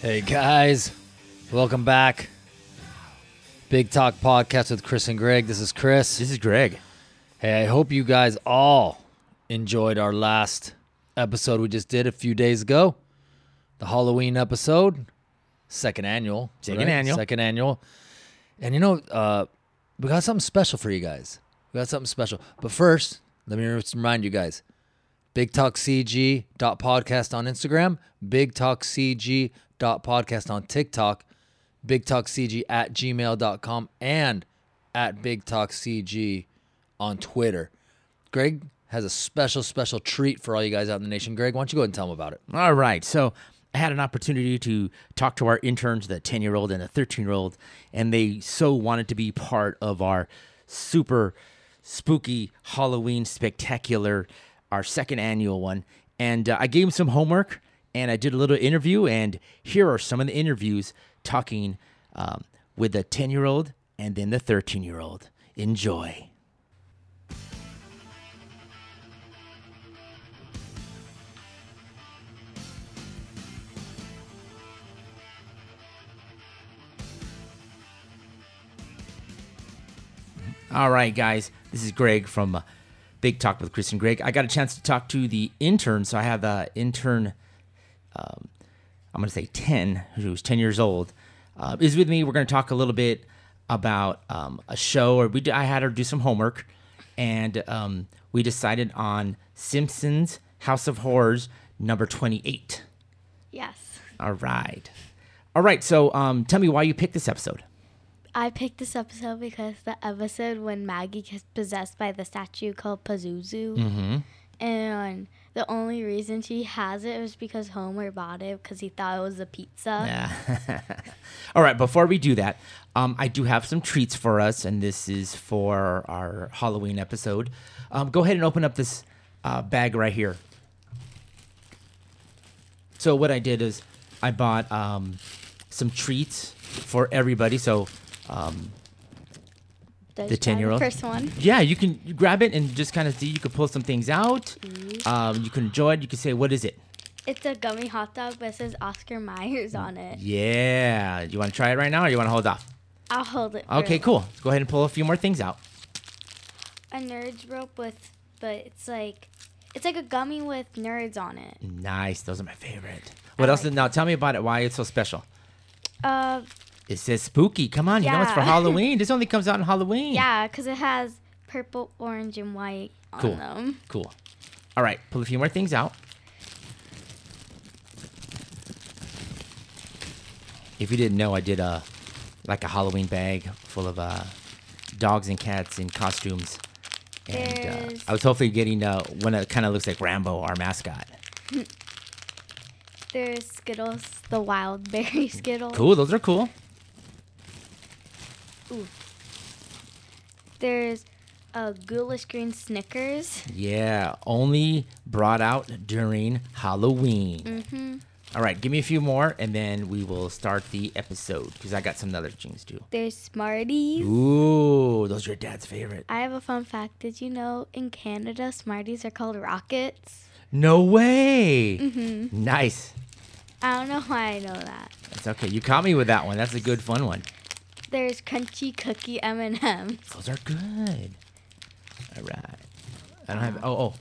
Hey guys, welcome back. Big Talk Podcast with Chris and Greg. This is Chris. This is Greg. Hey, I hope you guys all enjoyed our last episode we just did a few days ago. The Halloween episode, second annual. Second annual. Second annual. And you know, uh, we got something special for you guys. We got something special. But first, let me remind you guys Big Talk CG dot podcast on Instagram, Big Talk CG podcast on TikTok, BigTalkCG Talk CG at gmail.com, and at BigTalkCG on Twitter. Greg has a special, special treat for all you guys out in the nation. Greg, why don't you go ahead and tell them about it? All right. So I had an opportunity to talk to our interns, the 10 year old and the 13 year old, and they so wanted to be part of our super spooky Halloween spectacular, our second annual one. And uh, I gave them some homework and I did a little interview. And here are some of the interviews talking um, with the 10 year old and then the 13 year old. Enjoy. All right, guys. This is Greg from uh, Big Talk with Chris and Greg. I got a chance to talk to the intern. So I have the intern, um, I'm going to say 10, who's 10 years old, uh, is with me. We're going to talk a little bit about um, a show, or we I had her do some homework, and um, we decided on Simpsons House of Horrors number 28. Yes. All right. All right. So um, tell me why you picked this episode. I picked this episode because the episode when Maggie gets possessed by the statue called Pazuzu. Mm-hmm. And the only reason she has it was because Homer bought it because he thought it was a pizza. Yeah. All right. Before we do that, um, I do have some treats for us, and this is for our Halloween episode. Um, go ahead and open up this uh, bag right here. So what I did is I bought um, some treats for everybody. So um, The she 10-year-old? First one. yeah, you can grab it and just kind of see. You can pull some things out. Um, you can enjoy it. You can say, "What is it?" It's a gummy hot dog, but it says Oscar Myers on it. Yeah. You want to try it right now, or you want to hold off? I'll hold it. Okay, cool. Go ahead and pull a few more things out. A nerds rope with, but it's like, it's like a gummy with nerds on it. Nice. Those are my favorite. What else? like- Now tell me about it. Why it's so special? Uh, It says spooky. Come on, you know it's for Halloween. This only comes out in Halloween. yeah, because it has purple, orange, and white on Cool. them. Cool. All right. Pull a few more things out. If you didn't know, I did a like a Halloween bag full of uh, dogs and cats in costumes, and uh, I was hopefully getting uh, one that kind of looks like Rambo, our mascot. There's Skittles, the wild berry Skittles. Cool. Those are cool. There's a ghoulish green Snickers. Yeah, only brought out during Halloween. Mm-hmm. All right, give me a few more, and then we will start the episode because I got some other things too. There's Smarties. Ooh, those are your dad's favorite. I have a fun fact. Did you know in Canada Smarties are called rockets? No way. Mm-hmm. Nice. I don't know why I know that. It's okay. You caught me with that one. That's a good, fun one. There's crunchy cookie M&Ms. Those are good. All right. I don't have. Oh, oh.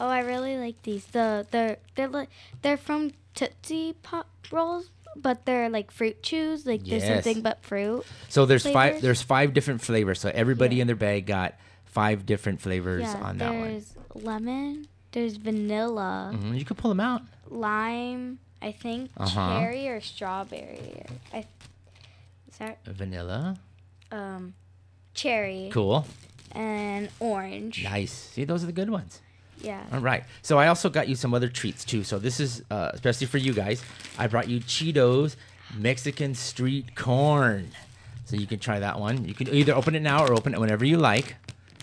Oh, I really like these. The they're they're like they're from Tootsie Pop rolls, but they're like fruit chews. Like Yes. there's something but fruit. So there's five. There's five different flavors. So everybody Yeah. in their bag got five different flavors yeah, on that one. there's lemon. There's vanilla, hmm You can pull them out. lime. I think Uh-huh. cherry or strawberry. I that Vanilla. um cherry Cool. and orange. Nice. See, those are the good ones. Yeah. All right. So I also got you some other treats too. So this is uh, especially for you guys. I brought you Cheetos Mexican street corn. So you can try that one. You can either open it now or open it whenever you like.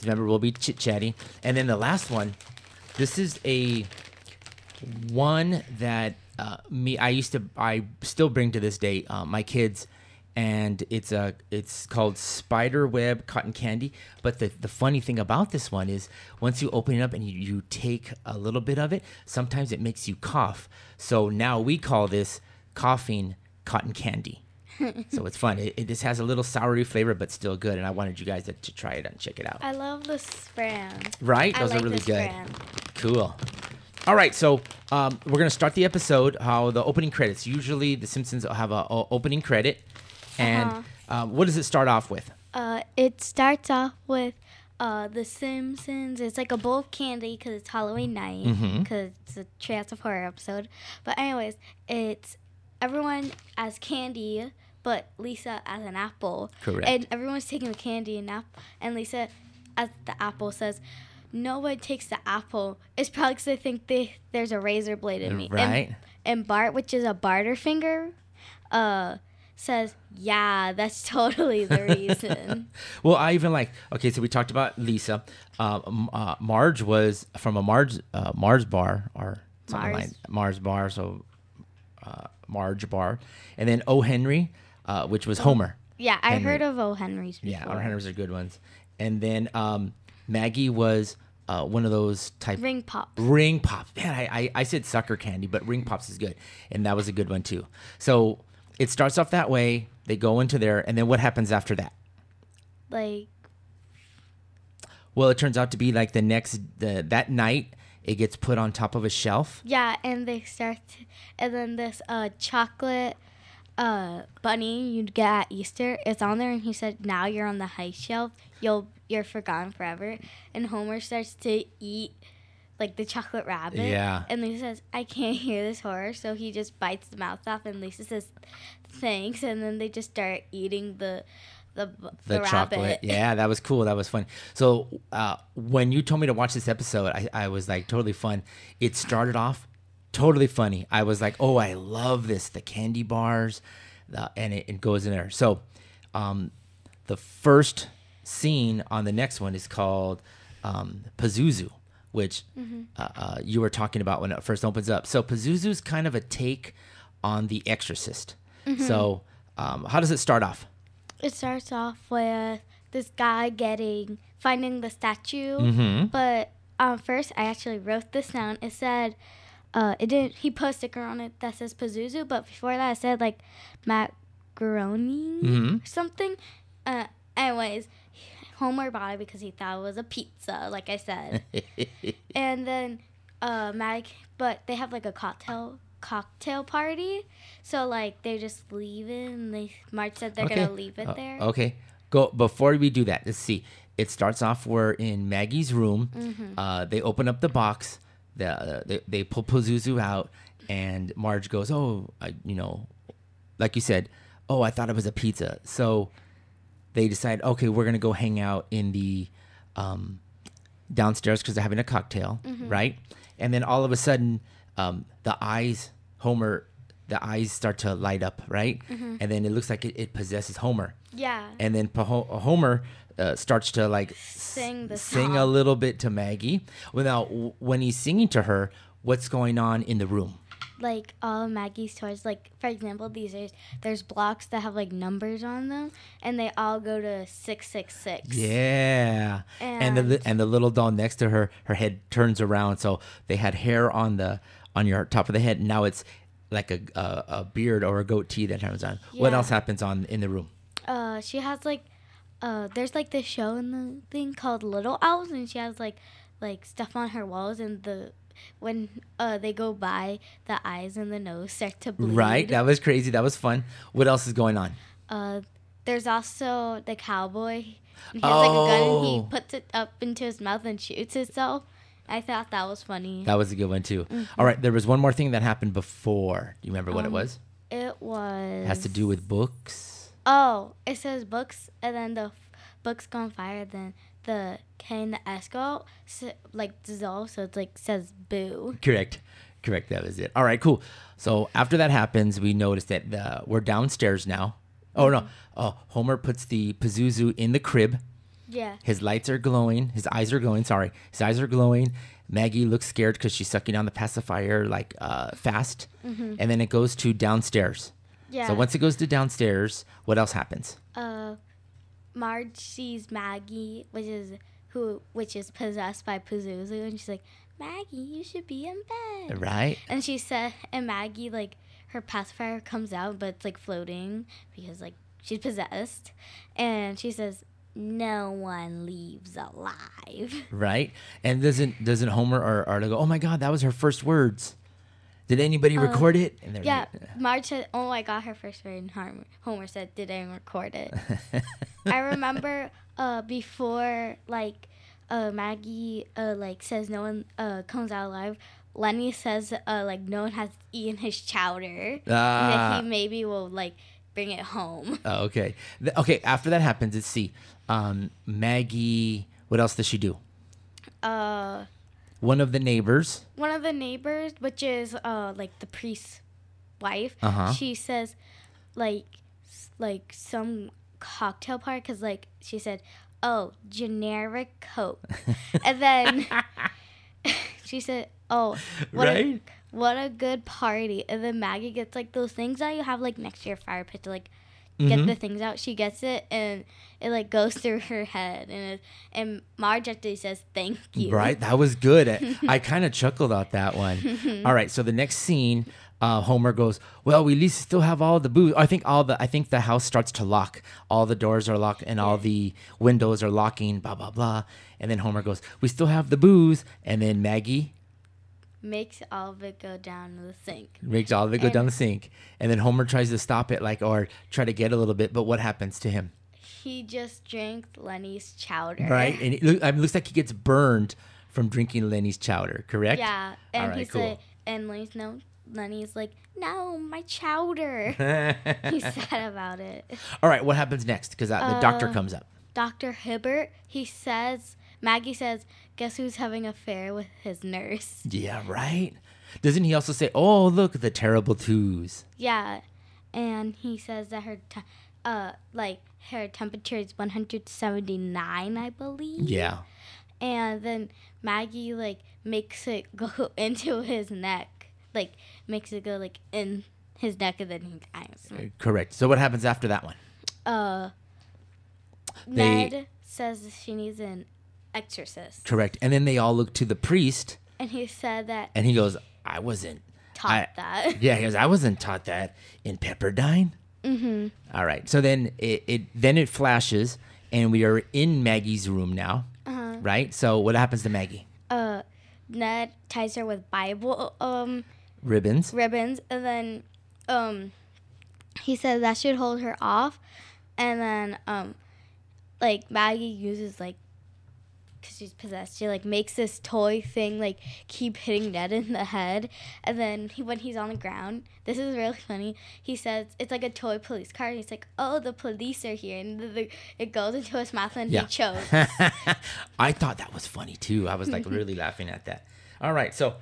Remember, we'll be chit chatting. And then the last one. This is a one that uh, me I used to I still bring to this day. Uh, my kids and it's a it's called spider web cotton candy but the, the funny thing about this one is once you open it up and you, you take a little bit of it sometimes it makes you cough so now we call this coughing cotton candy. so it's fun. It, it just has a little soury flavor, but still good. And I wanted you guys to, to try it and check it out. I love this brand. Right? I Those like are really this good. Cool. All right, so um, we're gonna start the episode. How the opening credits. Usually, The Simpsons have a, a opening credit, and Uh-huh. um, what does it start off with? Uh, it starts off with uh, The Simpsons. It's like a bowl of candy because it's Halloween night because it's a Chance of Horror episode. But anyways, it's everyone as candy, but Lisa as an apple. Correct. And everyone's taking the candy and app, and Lisa, as the apple says. No one takes the apple. It's probably because they think they, there's a razor blade in me. And- Right. and Bart, which is a Butterfinger, uh, says, "Yeah, that's totally the reason." Well, I even like. Okay, so we talked about Lisa. Uh, uh, Marge was from a Marge uh, Mars bar or something Mars. like Mars bar. So uh, Marge bar, and then O. Henry, uh, which was Homer. yeah, I Henry. heard of O. Henry's before. Yeah, O. Henry's are good ones. And then um, Maggie was uh, one of those type Ring pop. Ring pops. Man, I, I, I said sucker candy, but ring pops is good. And that was a good one too. So it starts off that way. They go into there. And then what happens after that? Like, Well, it turns out to be like the next, the, that night, it gets put on top of a shelf. yeah, and they start, to- and then this uh chocolate uh bunny you'd get at Easter is on there, and he said, "Now you're on the high shelf. You'll you're forgotten forever." And Homer starts to eat. Like the chocolate rabbit. Yeah. And Lisa says, I can't hear this horror. So he just bites the mouth off, and Lisa says, thanks. And then they just start eating the the, the, The, chocolate. Yeah, that was cool. That was fun. So uh, when you told me to watch this episode, I, I was like totally fun. It started off totally funny. I was like, oh, I love this. The candy bars, the, and it, it goes in there. So um, the first scene on the next one is called um, Pazuzu, which uh, uh, you were talking about when it first opens up. So Pazuzu's kind of a take on The Exorcist. So um, how does it start off? It starts off with this guy getting finding the statue, Mhm. but um, first I actually wrote this down. It said uh, it didn't. He put a sticker on it that says Pazuzu, but before that it said like macaroni Mhm. or something. Uh, anyways, Homer bought it because he thought it was a pizza, like I said. and then uh, Mag, but they have like a cocktail cocktail party, so like they're just leave it, and they Marge said they're gonna leave it Uh, there. okay. Go before we do that. Let's see. It starts off where in Maggie's room, Mm-hmm. uh, they open up the box. The, uh, they, they pull Pazuzu out, and Marge goes, "Oh, I, you know, like you said, oh, I thought it was a pizza." So they decide, okay, we're gonna go hang out in the um, downstairs because they're having a cocktail, Mm-hmm. right? And then all of a sudden, um, the eyes, Homer, the eyes start to light up, right? Mm-hmm. And then it looks like it, it possesses Homer. Yeah. And then Paho- Homer uh, starts to like Sing the sing a little bit to Maggie. Well, now w- when he's singing to her, what's going on in the room? like all of Maggie's toys, like for example, these are there's blocks that have like numbers on them, and they all go to six six six. Yeah. And, the and the little doll next to her, her head turns around. So they had hair on the on your top of the head. Now it's like a a, a beard or a goatee that turns on. What else happens on in the room? Uh, she has like, uh, there's like this show in the thing called Little Owls, and she has like, like stuff on her walls, and the when uh they go by, the eyes and the nose start to bleed. Right. That was crazy. That was fun. What else is going on? Uh, there's also the cowboy. And he has like a gun and he Oh. puts it up into his mouth and shoots himself. I thought that was funny. That was a good one too. Mm-hmm. All right. There was one more thing that happened before. Do you remember what it Um, was? it was. It has to do with books. Oh, it says books, and then the f- books go on fire. Then the K and the S go so, like dissolve. So it's like says boo. Correct. Correct. That was it. All right. Cool. So after that happens, we notice that the, we're downstairs now. Oh no. Oh, Homer puts the Pazuzu in the crib. Yeah. His lights are glowing. His eyes are glowing. Sorry, his eyes are glowing. Maggie looks scared because she's sucking on the pacifier like uh, fast. And then it goes to downstairs. Yeah. So once it goes to downstairs, what else happens? uh, Marge sees Maggie, which is who, which is possessed by Pazuzu, and she's like, Maggie, you should be in bed. Right. And she said, and Maggie like her pacifier comes out, but it's like floating because like she's possessed, and she says, "No one leaves alive." right? And doesn't doesn't Homer or Arlo go, "Oh my God, that was her first words"? Did anybody record it? Yeah, like, Marge said, "Oh, I got her first word." And Homer, said, "Did I record it?" I remember uh, before like uh, Maggie uh, like says no one uh, comes out alive. Lenny says uh, like no one has eaten his chowder, and Ah. that he maybe will like bring it home. Oh, okay. Th- okay, after that happens, let's see. Um, Maggie, what else does she do? Uh, One of the neighbors. one of the neighbors, which is uh like the priest's wife, Uh-huh. she says like like some cocktail part because like she said, oh generic coke, and then she said, oh what Right? a what a good party, and then Maggie gets like those things that you have like next to your fire pit to like. Get Mhm. the things out. She gets it, and it like goes through her head, and it, and Marge actually says thank you. Right? That was good. I, I kind of chuckled at that one. all right, so the next scene, uh, Homer goes, "Well, we at least still have all the booze. I think all the I think the house starts to lock. All the doors are locked and all the windows are locking. Blah blah blah." And then Homer goes, "We still have the booze." And then Maggie makes all of it go down the sink. makes all of it go And- down the sink. And then Homer tries to stop it, like or try to get a little bit. But what happens to him? He just drank Lenny's chowder. Right? And it, look, I mean, it looks like he gets burned from drinking Lenny's chowder. Correct? Yeah, and All right, he cool. said, and Lenny's no, Lenny's like, no, my chowder. He's sad about it. All right, what happens next? Because uh, the doctor Uh, comes up. Dr. Hibbert, he says, Maggie says, guess who's having an affair with his nurse? Yeah, right. Doesn't he also say, "Oh, look, the terrible twos"? Yeah, and he says that her, te- uh, like her temperature is 179, I believe. Yeah. and then Maggie like makes it go into his neck, like makes it go like in his neck, and then he dies. Correct. So what happens after that one? Uh, They- Ned says she needs an exorcist, Correct. And then they all look to the priest, and he said that and he goes, "I wasn't taught I- that. Yeah, he goes, "I wasn't taught that in Pepperdine." Mm-hmm. All right. So then it, it then it flashes, and we are in Maggie's room now. Uh-huh. Right. So what happens to Maggie? Uh, Ned ties her with Bible um Ribbons. ribbons, and then um he says that should hold her off, and then um like Maggie uses like because she's possessed, she like makes this toy thing like keep hitting Ned in the head, and then he, when he's on the ground, this is really funny. He says it's like a toy police car. And he's like, "Oh, the police are here," and the, the, it goes into his mouth and Yeah. he chokes. I thought that was funny too. I was like really laughing at that. All right, so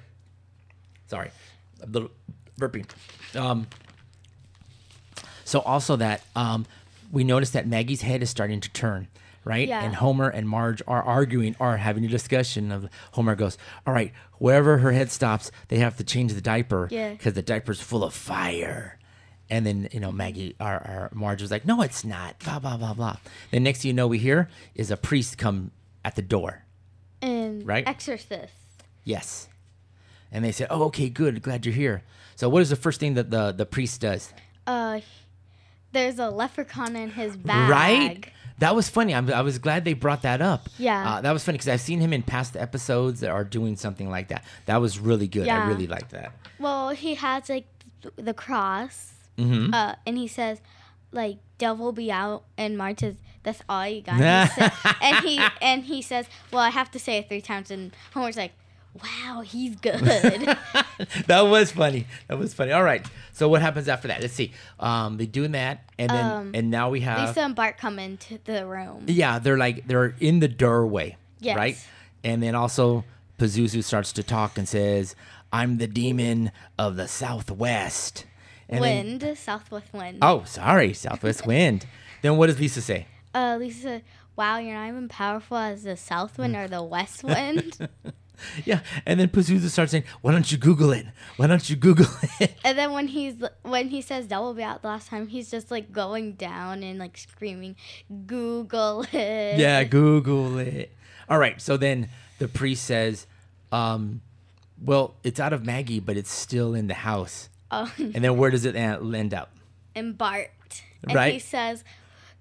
sorry, a little burping. Um, so also that um, we noticed that Maggie's head is starting to turn, right? Yeah. And Homer and Marge are arguing are having a discussion. Of Homer goes, "All right, wherever her head stops, they have to change the diaper Yeah. because the diaper's full of fire." And then you know Maggie, our, our Marge was like, "No, it's not." Blah blah blah blah. Then next thing you know, we hear is a priest come at the door. and Right? exorcist. Yes. And they said, "Oh, okay, good. Glad you're here." So, what is the first thing that the the priest does? Uh, there's a leprechaun in his bag. Right? That was funny. I'm, I was glad they brought that up. Yeah. Uh, that was funny because I've seen him in past episodes that are doing something like that. That was really good. I really liked that. Well, he has like th- the cross, Mm-hmm. uh, and he says, like, "Devil be out," and Marge says, "That's all you got." And he, sa- and he and he says, "Well, I have to say it three times," and Homer's like, "Wow, he's good." that was funny. That was funny. All right. So, what happens after that? Let's see. Um, they doing that, and then Um, and now we have Lisa and Bart come into the room. Yeah, they're like they're in the doorway, Yes. right? And then also Pazuzu starts to talk and says, "I'm the demon of the Southwest." And then- wind, southwest wind. oh, sorry, Southwest wind. Then what does Lisa say? Uh, Lisa "Wow, you're not even powerful as the south wind or the west wind." Yeah, and then Pazuzu starts saying, "Why don't you Google it? Why don't you Google it?" And then when he's when he says double be out the last time, he's just like going down and like screaming, "Google it!" yeah, Google it. All right, so then the priest says, um, "Well, it's out of Maggie, but it's still in the house." um, And then where does it end up? and Bart. And Right. he says,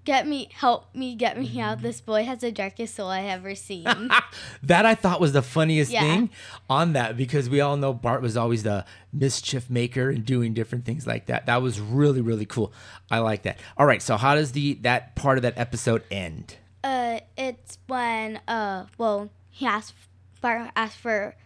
Get me, help me, get me out. This boy has the darkest soul I ever seen. That I thought was the funniest Yeah. thing on that because we all know Bart was always the mischief maker and doing different things like that. That was really really cool. I like that. All right, so how does the that part of that episode end? uh, it's when, uh, well, he asked, Bart asked for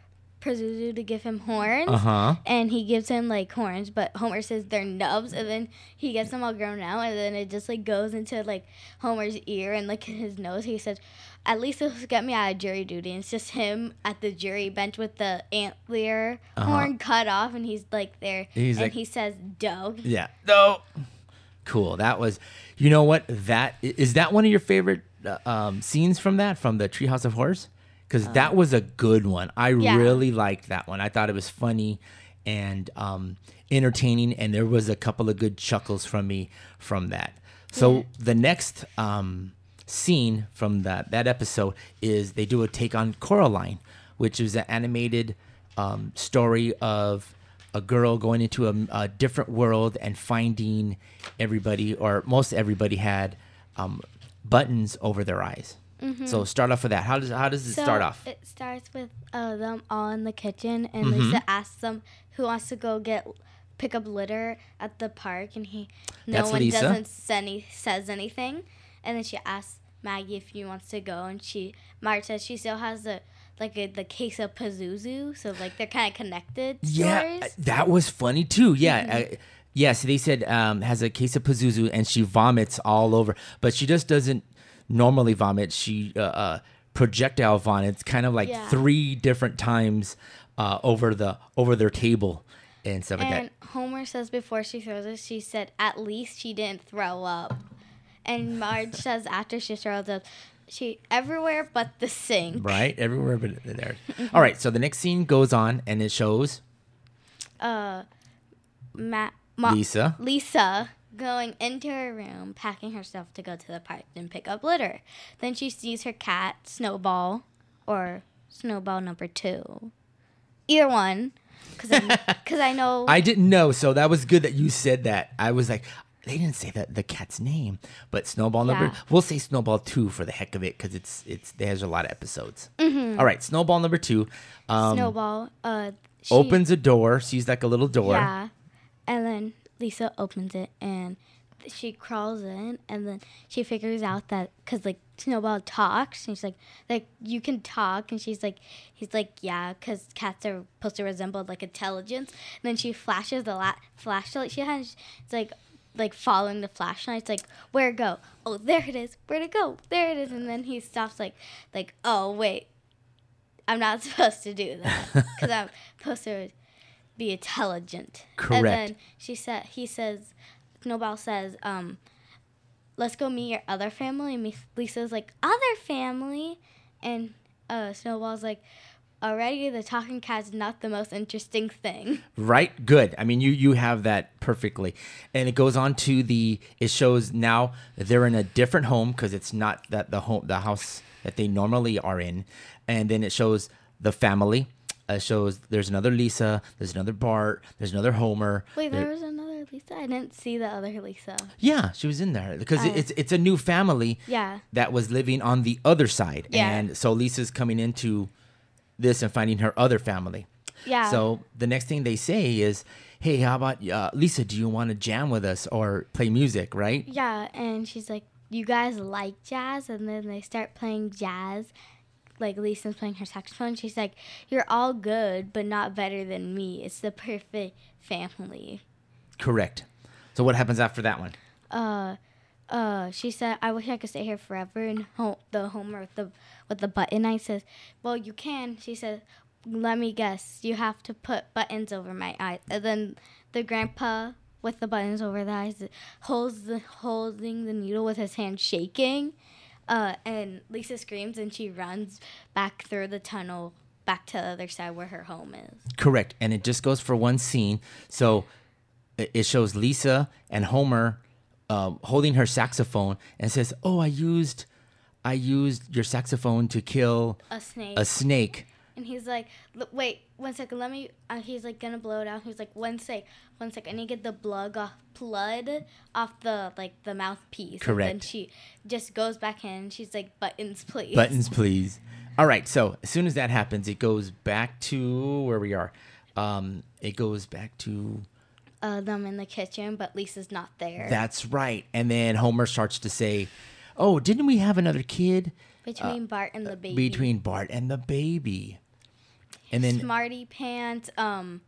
Pazuzu to give him horns. Uh-huh. And he gives him like horns, but Homer says they're nubs, and then he gets them all grown out, and then it just like goes into like Homer's ear and like his nose. He says, "At least it'll get me out of jury duty." And it's just him at the jury bench with the antler horn cut off, and he's like there, Uh-huh. He's and like- he says, "Dog." Yeah. No. Cool. That was. You know what? That is that one of your favorite uh, um, scenes from that from the Treehouse of Horrors? Because that was a good one. I Yeah. really liked that one. I thought it was funny and um, entertaining, and there was a couple of good chuckles from me from that. So the next um, scene from that that episode is they do a take on Coraline, which is an animated um, story of a girl going into a, a different world and finding everybody or most everybody had um, buttons over their eyes. So start off with that. How does how does it So start off? It starts with uh, them all in the kitchen, and Mm-hmm. Lisa asks them who wants to go get pick up litter at the park, and he no That's one Lisa. doesn't say any, says anything, and then she asks Maggie if she wants to go, and she says she still has the like a, the case of Pazuzu, so like they're kind of connected Yeah, stories. uh, that was funny too. Yeah. Mm-hmm. Uh, yeah, so they said um, has a case of Pazuzu and she vomits all over, but she just doesn't normally vomit. She uh, uh, projectile vomits kind of like Yeah. three different times uh, over the over their table and stuff like And that. Homer says before she throws it, she said, at least she didn't throw up. And Marge says after she throws up, she everywhere but the sink. Right, everywhere but there. All right, so the next scene goes on and it shows Uh, Ma- Ma- Lisa. Lisa going into her room, packing herself to go to the park and pick up litter. Then she sees her cat, Snowball, or Snowball number two. Either one, because I, know. I didn't know, so that was good that you said that. I was like, they didn't say that the cat's name, but Snowball number. Yeah. We'll say Snowball two for the heck of it because it's it's there's a lot of episodes. Mm-hmm. All right, Snowball number two um, Snowball uh, she- opens a door, sees like a little door. Yeah. And then Lisa opens it and she crawls in and then she figures out that because like Snowball talks and she's like like you can talk and she's like he's like yeah because cats are supposed to resemble like intelligence. And then she flashes the la- flashlight she has it's like like following the flashlight it's like where to go? Oh there it is where to go? There it is. And then he stops like like oh wait I'm not supposed to do that because I'm supposed to be intelligent. Correct. And then she said, he says, Snowball says, um, let's go meet your other family. And Lisa's like, other family? And uh, Snowball's like, already the talking cat's not the most interesting thing. Right? Good. I mean, you you have that perfectly. And it goes on to the it shows now they're in a different home because it's not that the home the house that they normally are in. And then it shows the family. It shows there's another Lisa, there's another Bart, there's another Homer. Wait, there- there was another Lisa? I didn't see the other Lisa. yeah, she was in there because Oh. it's it's a new family Yeah. that was living on the other side. Yeah. And so Lisa's coming into this and finding her other family. Yeah. So the next thing they say is, "Hey, how about uh, Lisa? Do you want to jam with us or play music?" Right? Yeah, and she's like, "You guys like jazz?" And then they start playing jazz. Like Lisa's playing her saxophone. She's like, "You're all good, but not better than me. It's the perfect family." Correct. So what happens after that one? Uh, uh, she said, "I wish I could stay here forever." And ho- the Homer with the with the button I says, "Well, you can." She says, "Let me guess. You have to put buttons over my eyes." And then the grandpa with the buttons over the eyes holds the holding the needle with his hand shaking. Uh, and Lisa screams and she runs back through the tunnel back to the other side where her home is. Correct. And it just goes for one scene. So it shows Lisa and Homer um, holding her saxophone and says, "Oh, I used, I used your saxophone to kill A snake. a snake." And he's like, "L- wait, one second, let me. Uh, he's like gonna blow it out. He's like, one sec, one sec. I need to get the blood off, blood off the like the mouthpiece. Correct. And then she just goes back in. and She's like, buttons, please. Buttons, please. All right. So as soon as that happens, it goes back to where we are. Um, it goes back to Uh, them in the kitchen, but Lisa's not there. that's right. And then Homer starts to say, "Oh, didn't we have another kid between Bart and the baby. uh, between Bart and the baby?" And then Smarty Pants um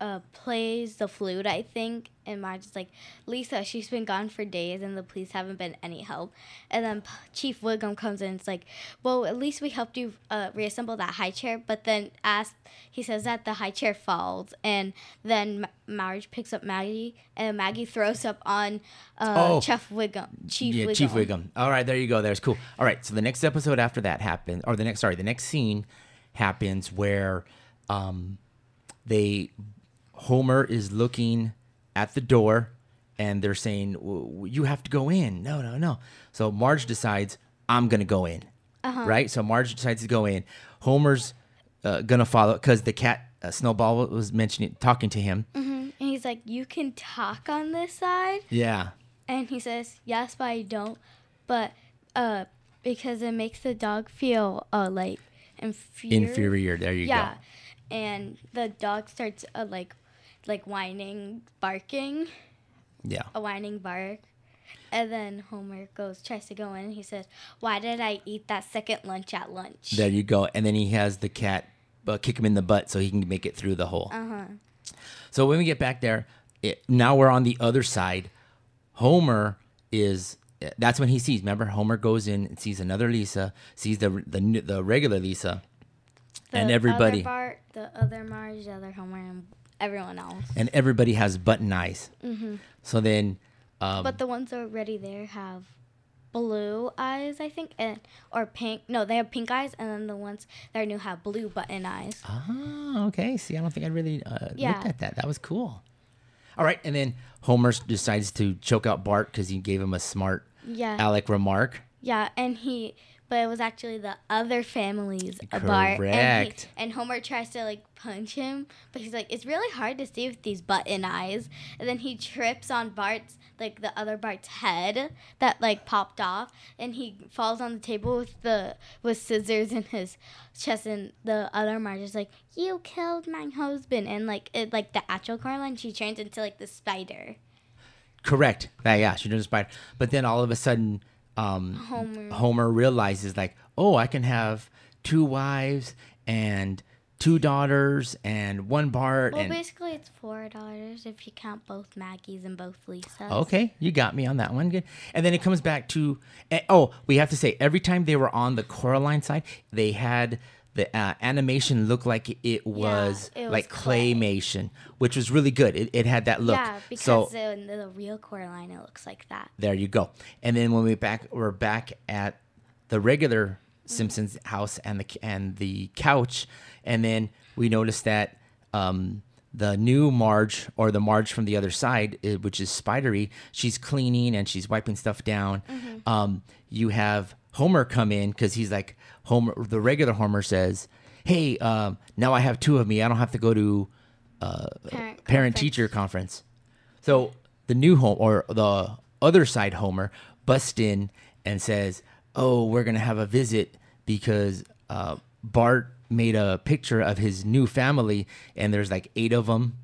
uh plays the flute, I think, and Marge's like, Lisa, she's been gone for days and the police haven't been any help. And then P- Chief Wiggum comes in and it's like, Well, at least we helped you uh, reassemble that high chair, but then as he says that the high chair falls and then Ma- Marge picks up Maggie and Maggie throws up on uh Oh. Chief Wiggum Chief yeah, Wiggum. Chief Wiggum. All right, there you go. There's cool. All right, so the next episode after that happens, or the next, sorry, the next scene happens where um, they Homer is looking at the door, and they're saying, "W- w- "You have to go in." No, no, no. So Marge decides, "I'm gonna go in." Right. So Marge decides to go in. Homer's uh, gonna follow because the cat uh, Snowball was mentioning, talking to him. And he's like, You can talk on this side? Yeah. And he says, "Yes, but I don't." But uh, because it makes the dog feel uh like inferior. Inferior. There you Yeah, go. and the dog starts uh, like like whining, barking, Yeah. a whining bark. And then Homer goes, tries to go in, and he says, "Why did I eat that second lunch at lunch?" There you go. And then he has the cat uh, kick him in the butt so he can make it through the hole. Uh huh. So when we get back there, it, now we're on the other side. Homer is that's when he sees. Remember, Homer goes in and sees another Lisa, sees the the the regular Lisa, and everybody other Bart, the other Marge, the other Homer, and everyone else. and everybody has button eyes. So then, um, But the ones already there have blue eyes, I think, and or pink. No, they have pink eyes, and then the ones that are new have blue button eyes. Ah, okay. See, I don't think I really uh, Yeah. looked at that. That was cool. All right, and then Homer decides to choke out Bart because he gave him a smart Yeah, Alec remark. yeah, and he. But it was actually the other family's a Bart, and, Correct. he, and Homer tries to like punch him, but he's like, it's really hard to see with these button eyes. And then he trips on Bart's like the other Bart's head that like popped off, and he falls on the table with the with scissors in his chest, and the other Marge is like, you killed my husband, and like it like the actual Coraline, she turns into like the spider. Correct. Yeah, yeah, she does spider. But then all of a sudden, um, Homer. Homer realizes like, oh, I can have two wives and two daughters and one Bart Well, and basically, it's four daughters if you count both Maggie's and both Lisa's. Okay, you got me on that one. Good. And then it comes back to eh, oh, we have to say every time they were on the Coraline side, they had the uh, animation look like it was it was like clay. claymation, which was really good. It, it had that look. Yeah, because so in the, the real Coraline, it looks like that. there you go. And then when we back, we're back at the regular Simpsons house and the and the couch, and then we notice that um, the new Marge or the Marge from the other side, eh, which is Spidery, she's cleaning and she's wiping stuff down. Um, you have Homer come in because he's like Homer. The regular Homer says, "Hey, um, now I have two of me. I don't have to go to uh, Parent parent teacher conference." So the new home or the other side Homer busts in and says, "Oh, we're gonna have a visit because uh, Bart made a picture of his new family, and there's like eight of them,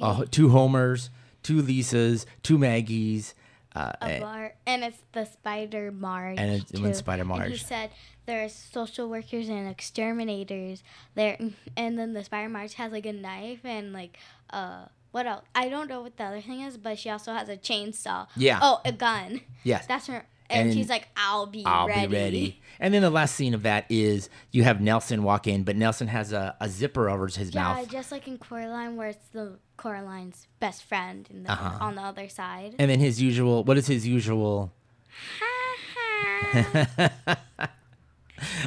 uh, two Homers, two Lisas, two Maggies." Uh, A bar, and it's the Spider Marge. And it's- too. Spider And he Marge. said there's social workers and exterminators there, and then the Spider Marge has like a knife and like uh what else? I don't know what the other thing is, but she also has a chainsaw. Yeah. Oh, a gun. Yes. That's her. And, And she's like, "I'll be I'll ready." be ready. And then the last scene of that is you have Nelson walk in, but Nelson has a, a zipper over his Yeah, mouth. just like in Coraline, where it's the Coraline's best friend in the, Uh-huh. on the other side. And then his usual, what is his usual?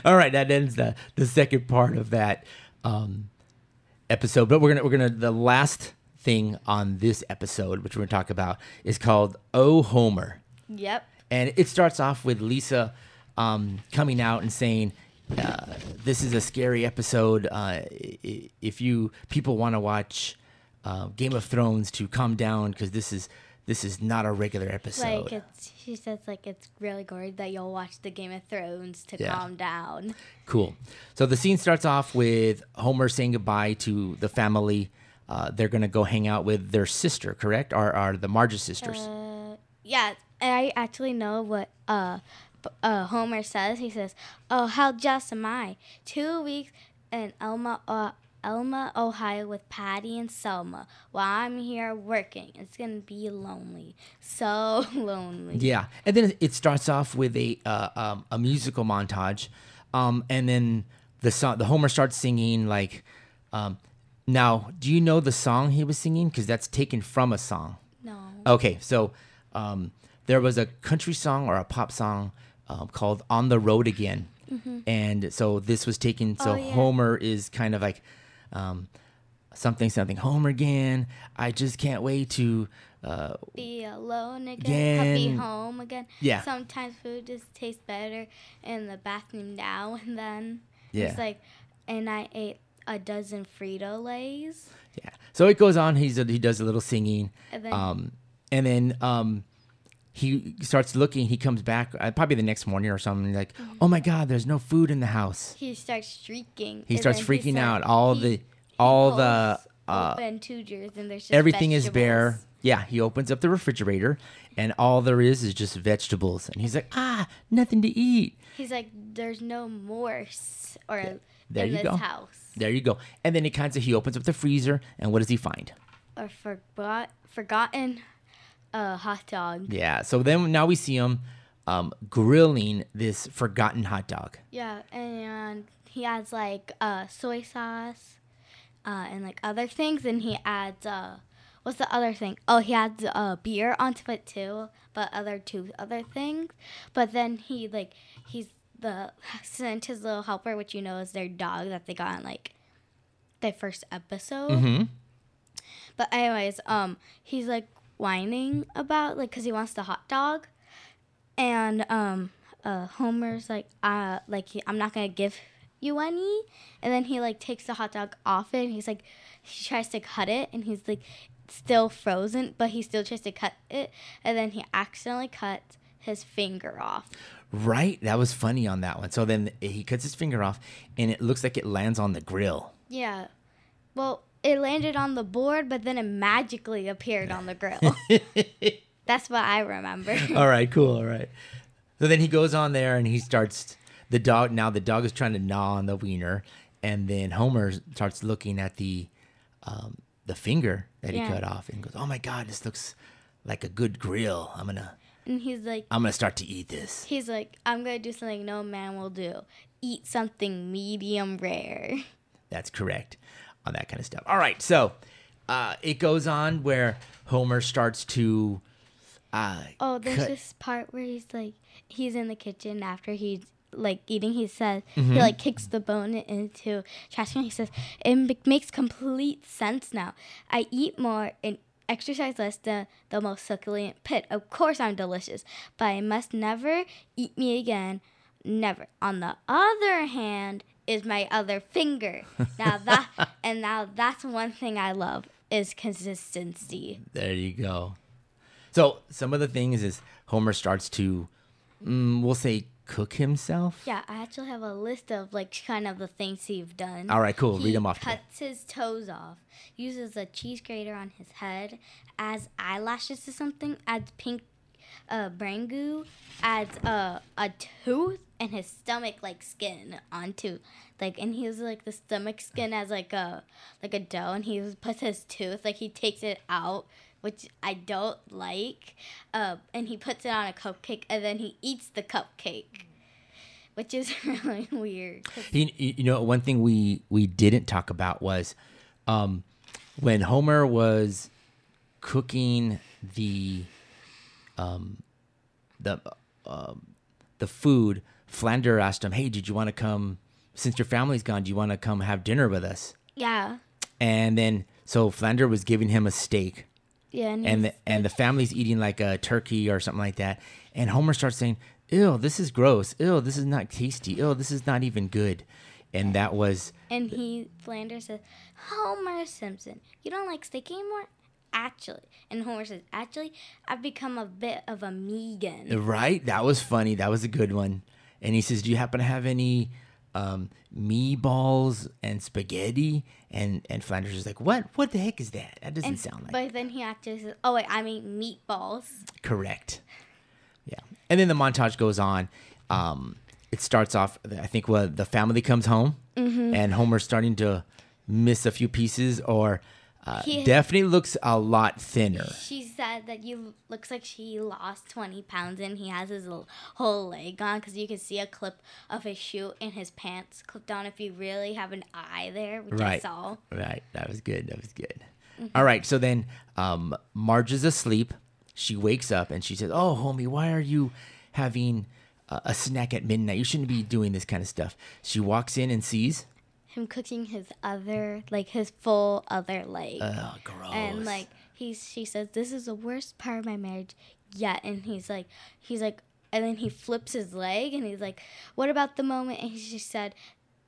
All right, that ends the the second part of that um, episode. But we're gonna we're gonna the last thing on this episode, which we're gonna talk about, is called Oh Homer, yep. And it starts off with Lisa um, coming out and saying uh, this is a scary episode. Uh, if you people want to watch uh, Game of Thrones, to calm down because this is this is not a regular episode. Like it's, she says like it's really gory that you'll watch the Game of Thrones to Yeah. calm down. Cool. So the scene starts off with Homer saying goodbye to the family. Uh, they're gonna go hang out with their sister, correct? Or are the Marge sisters? Uh, yeah, I actually know what uh, uh, Homer says. He says, "Oh, how just am I? Two weeks in Elma, uh, Elma, Ohio, with Patty and Selma, while I'm here working. It's gonna be lonely, so lonely." Yeah, and then it starts off with a uh, um, a musical montage, um, and then the song, the Homer starts singing like. Um, now, do you know the song he was singing? Because that's taken from a song. No. Okay, so um, there was a country song or a pop song um, called "On the Road Again," and so this was taken. So Mm-hmm. Oh, yeah. Homer is kind of like um, something, something. Homer again. I just can't wait to. Uh, Be alone again. Happy Again. home again. Yeah. Sometimes food just tastes better in the bathroom now and then. Yeah. It's like, and I ate a dozen Frito Lays. Yeah. So it goes on. He's a, he does a little singing, And then- um, and then um, he starts looking. He comes back uh, probably the next morning or something. Like, oh my God, there's no food in the house. He starts shrieking. He starts freaking out. All he- the all the uh, open two drawers and there's just everything is bare. Yeah. He opens up the refrigerator, and all there is is just vegetables. And he's like, ah, nothing to eat. He's like, there's no more s- or There in you this go. house. There you go. And then he kind of he opens up the freezer, and what does he find? Or forgot forgotten uh, hot dog. Yeah. So then now we see him um, grilling this forgotten hot dog. Yeah, and he adds like uh, soy sauce uh, and like other things, and he adds uh, what's the other thing? Oh, he adds uh, beer onto it too, but other two other things. But then he like he's the Santa's Little Helper, which you know is their dog that they got in like the first episode. Mm-hmm. But anyways, um, he's like whining about like because he wants the hot dog, and um, uh, Homer's like, uh, like he, I'm not gonna give you any, and then he like takes the hot dog off it, and he's like, he tries to cut it, and he's like, still frozen, but he still tries to cut it, and then he accidentally cuts his finger off. Right? That was funny on that one. So then he cuts his finger off, and it looks like it lands on the grill. Yeah, well, it landed on the board, but then it magically appeared on the grill. That's what I remember. all right, cool. All right. So then he goes on there and he starts the dog. Now the dog is trying to gnaw on the wiener, and then Homer starts looking at the um, the finger that he cut off and goes, "Oh my god, this looks like a good grill. I'm gonna and he's like, I'm gonna start to eat this." He's like, I'm gonna do something no man will do. Eat something medium rare. That's correct on that kind of stuff. All right, so uh, it goes on where Homer starts to. Uh, Oh, there's cut- this part where he's like, he's in the kitchen after he's like eating. He says Mm-hmm. he like kicks the bone into trash can. He says it m- makes complete sense now. I eat more and exercise less than the most succulent pit. Of course, I'm delicious, but I must never eat me again. Never. On the other hand, is my other finger. Now that and now that's one thing I love is consistency. There you go. So some of the things is Homer starts to, mm, we'll say, cook himself. Yeah, I actually have a list of like kind of the things he's done. All right, cool. He Read them off. Cuts his toes off. Uses a cheese grater on his head. Adds eyelashes to something. Adds pink uh, brain goo. Adds uh, a tooth and his stomach like skin onto like and he uses like the stomach skin as like a like a dough and he puts his tooth like he takes it out which I don't like uh, and he puts it on a cupcake and then he eats the cupcake which is really weird You, you know, one thing we we didn't talk about was um, when Homer was cooking the um, the um, the food. Flander asked him, "Hey, did you want to come? Since your family's gone, do you want to come have dinner with us?" yeah And then so Flander was giving him a steak, yeah and, and the, and the family's eating like a turkey or something like that. And Homer starts saying, "Ew, this is gross. Ew, this is not tasty. Ew, this is not even good." and that was And he Flanders says, Homer Simpson, you don't like steak anymore? Actually, and Homer says, actually, I've become a bit of a megan. right. That was funny. That was a good one. And he says, "Do you happen to have any um, meatballs and spaghetti?" And and Flanders is like, "What? What the heck is that? That doesn't And, sound like but then he actually says, oh wait, I mean meatballs. correct." Yeah. And then the montage goes on. Um, it starts off. I think well, the family comes home, Mm-hmm. and Homer's starting to miss a few pieces, or uh, He- definitely looks a lot thinner. She said that you looks like she lost 20 pounds and he has his l- whole leg on because you can see a clip of his shoe and his pants clipped on if you really have an eye there, which I Right. saw. Right. That was good. That was good. Mm-hmm. All right. So then um, Marge is asleep. She wakes up and she says, Oh, homie, why are you having a, a snack at midnight? You shouldn't be doing this kind of stuff. She walks in and sees, Him cooking his other, like his full other leg. Oh, gross. and like he's she says this is the worst part of my marriage yet and he's like he's like and then he flips his leg and he's like what about the moment and he just said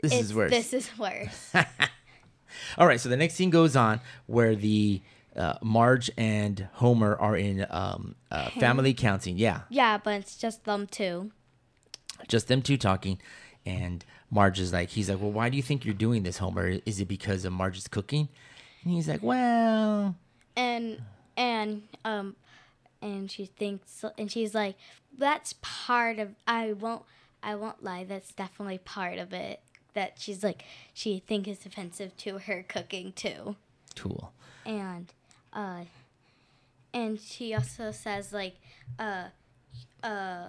this is worse. this is worse All right. So the next scene goes on where the uh, Marge and Homer are in um, uh, family counting. Yeah. yeah but it's just them two just them two talking and marge is like he's like well why do you think you're doing this homer? Is it because of marge's cooking? And he's like well and and um and she thinks and she's like that's part of i won't i won't lie that's definitely part of it that she's like she thinks it's offensive to her cooking too. Cool and uh and she also says like uh uh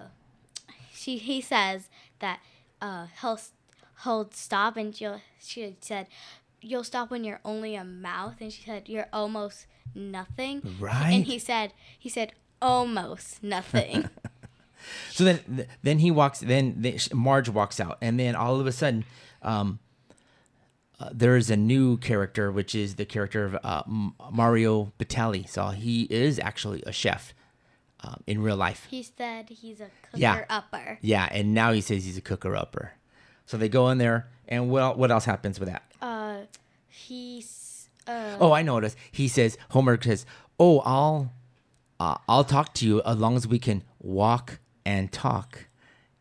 she he says that uh he'll he'll stop and she'll she said you'll stop when you're only a mouth. And she said you're almost nothing. Right. and he said he said almost nothing. So then then he walks then marge walks out. And then all of a sudden um uh, there is a new character which is the character of uh, M- mario batali. So he is actually a chef um, in real life. He said he's a cooker Yeah. upper. Yeah and now he says he's a cooker upper so they go in there and well what else happens with that uh he's uh Oh, I what is. He says Homer says, "Oh, I'll uh, I'll talk to you as long as we can walk and talk."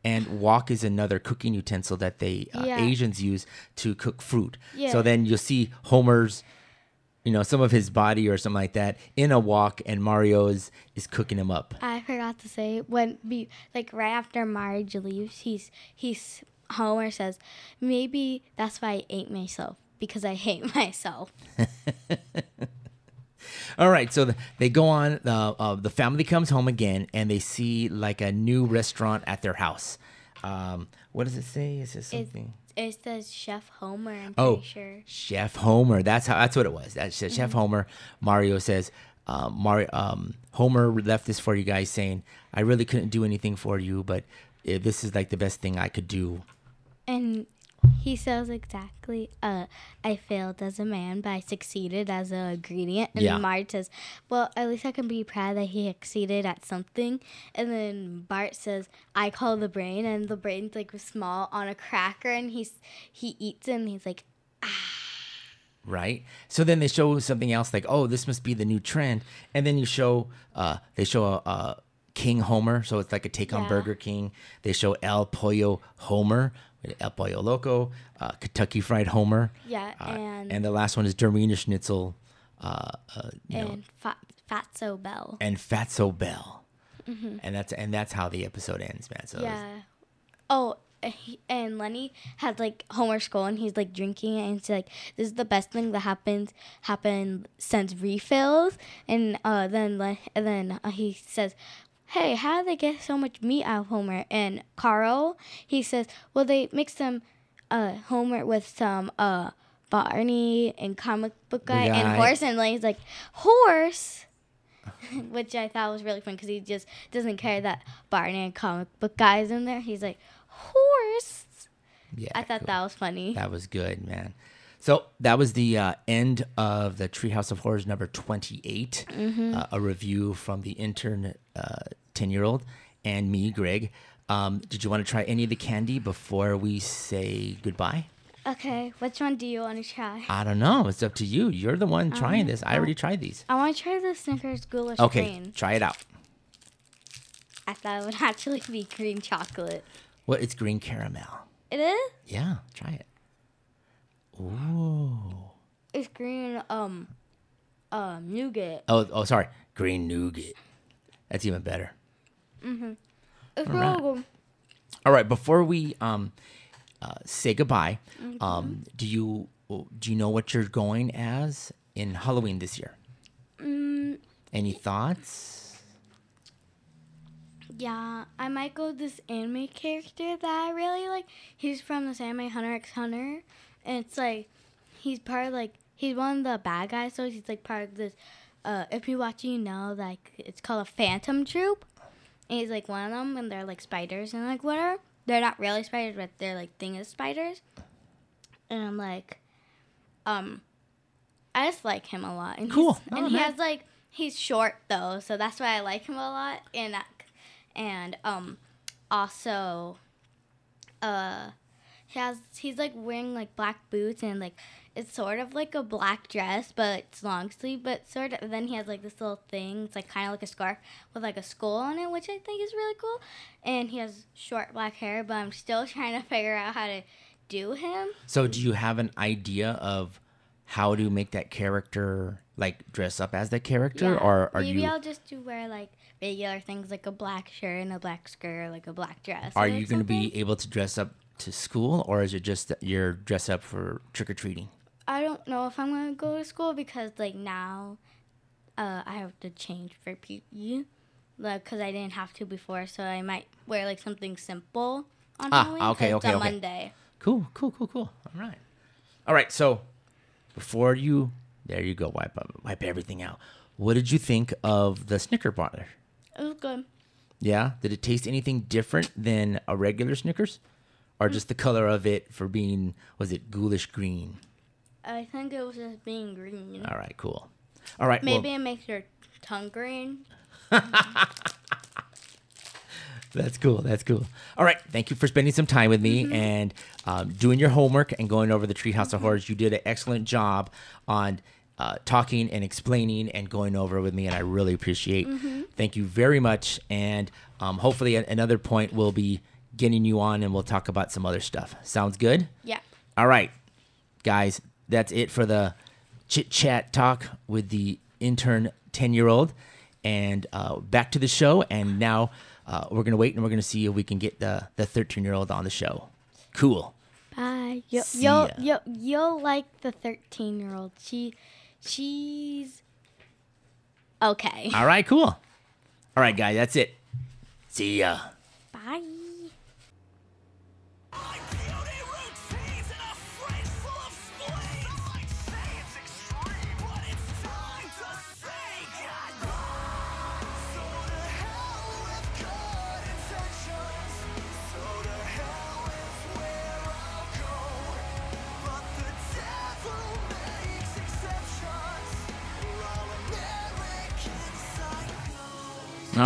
And wok is another cooking utensil that they uh, Yeah. Asians use to cook fruit. Yeah. So then you'll see Homer's, you know, some of his body or something like that in a wok, and Mario is is cooking him up. I forgot to say when be like right after Marge leaves, he's he's Homer says maybe that's why I ate myself because I hate myself. All right, so the, they go on. Uh, uh, the family comes home again, and they see like a new restaurant at their house. Um, what does it say? Is it It, something? it says Chef Homer. I'm Oh, pretty sure. Chef Homer. That's how. That's what it was. That's Chef Mm-hmm. Homer. Mario says, um, Mario, um, Homer left this for you guys, saying, "I really couldn't do anything for you, but uh, this is like the best thing I could do." And he says exactly, uh, I failed as a man, but I succeeded as an ingredient. And Yeah. Marge says, Well, at least I can be proud that he succeeded at something. And then Bart says, I call the brain, and the brain's like small on a cracker, and he's he eats it, and he's like, ah. right? So then they show something else like, oh, this must be the new trend, and then you show, uh, they show a, a King Homer, so it's like a take on Yeah. Burger King. They show El Pollo Homer, El Pollo Loco, uh, Kentucky Fried Homer, Yeah, uh, and and the last one is Dermina Schnitzel, uh, uh, you know, and Fat, Fatso Bell. and Fatso Bell, and that's and that's how the episode ends, man. So Mm-hmm. Yeah. Oh, and Lenny had like Homer skull, and he's like drinking it, and he's like, "This is the best thing that happened happened since refills." And uh, then and then uh, he says, "Hey, how did they get so much meat out of Homer?" And Carl, he says, "Well, they mixed some uh, Homer with some uh, Barney and comic book guy, guy. and horse." And Lenny's like, "Horse." which I thought was really fun because he just doesn't care that Barney and comic book guys in there. He's like horse. yeah, I thought cool. that was funny. That was good, man. So that was the uh, end of the Treehouse of Horrors number 28, Mm-hmm. uh, a review from the intern 10 year old and me, Greg. Um, did you want to try any of the candy before we say goodbye? Okay, which one do you want to try? I don't know. It's up to you. You're the one trying Um, this. I already tried these. I want to try the Snickers ghoulish Okay, green. try it out. I thought it would actually be green chocolate. Well, it's green caramel. It is? Yeah, try it. Ooh. It's green, um, um, nougat. Oh, oh, sorry. Green nougat. That's even better. Mhm. It's really good. All right. Before we um uh, say goodbye, um, do you do you know what you're going as in Halloween this year? Mm, Any thoughts? yeah, I might go this anime character that I really like. He's from this anime Hunter x Hunter, and it's like he's part of like he's one of the bad guys. So he's like part of this. Uh, if you watch, you know, like it's called a Phantom Troupe, and he's like one of them, and they're like spiders and like whatever. They're not really spiders, but they're like thing as spiders. And I'm like, um, I just like him a lot. And Cool. Oh, and he has like he's short though, so that's why I like him a lot. And uh, and um, also, uh, he has he's like wearing like black boots and like it's sort of like a black dress, but it's long sleeve, but sort of. Then he has like this little thing. It's like kind of like a scarf with like a skull on it, which I think is really cool. And he has short black hair, but I'm still trying to figure out how to do him. So, do you have an idea of how to make that character like dress up as that character, Yeah, or are maybe you I'll just do wear like regular things like a black shirt and a black skirt, or like a black dress. are you going to be able to dress up to school, or is it just that you're dressed up for trick or treating? I don't know if I'm gonna go to school because like now, uh, I have to change for PE, like because I didn't have to before. So I might wear like something simple on Ah, Halloween. okay, okay, okay. Monday. Cool, cool, cool, cool. All right, all right. So, before you, there you go. Wipe up, wipe everything out. What did you think of the Snicker bar? It was good. Yeah, did it taste anything different than a regular Snickers, or just the color of it for being was it ghoulish green? I think it was just being green. All right, cool. All right, well, Maybe it makes your tongue green. That's cool. That's cool. All right. Thank you for spending some time with me and um, doing your homework and going over the Treehouse of Horrors. You did an excellent job on uh, talking and explaining and going over with me, and I really appreciate. Thank you very much. And um, hopefully, at another point, we'll be getting you on and we'll talk about some other stuff. Sounds good? Yeah. All right, guys, that's it for the chit chat talk with the intern 10 year old. And uh, back to the show. And now uh, we're going to wait and we're going to see if we can get the 13 year old on the show. Cool. Bye. You'll, See you'll, ya. you'll, you'll like the 13 year old. She, she's okay. All right, cool. All right, guys, that's it. See ya. Bye.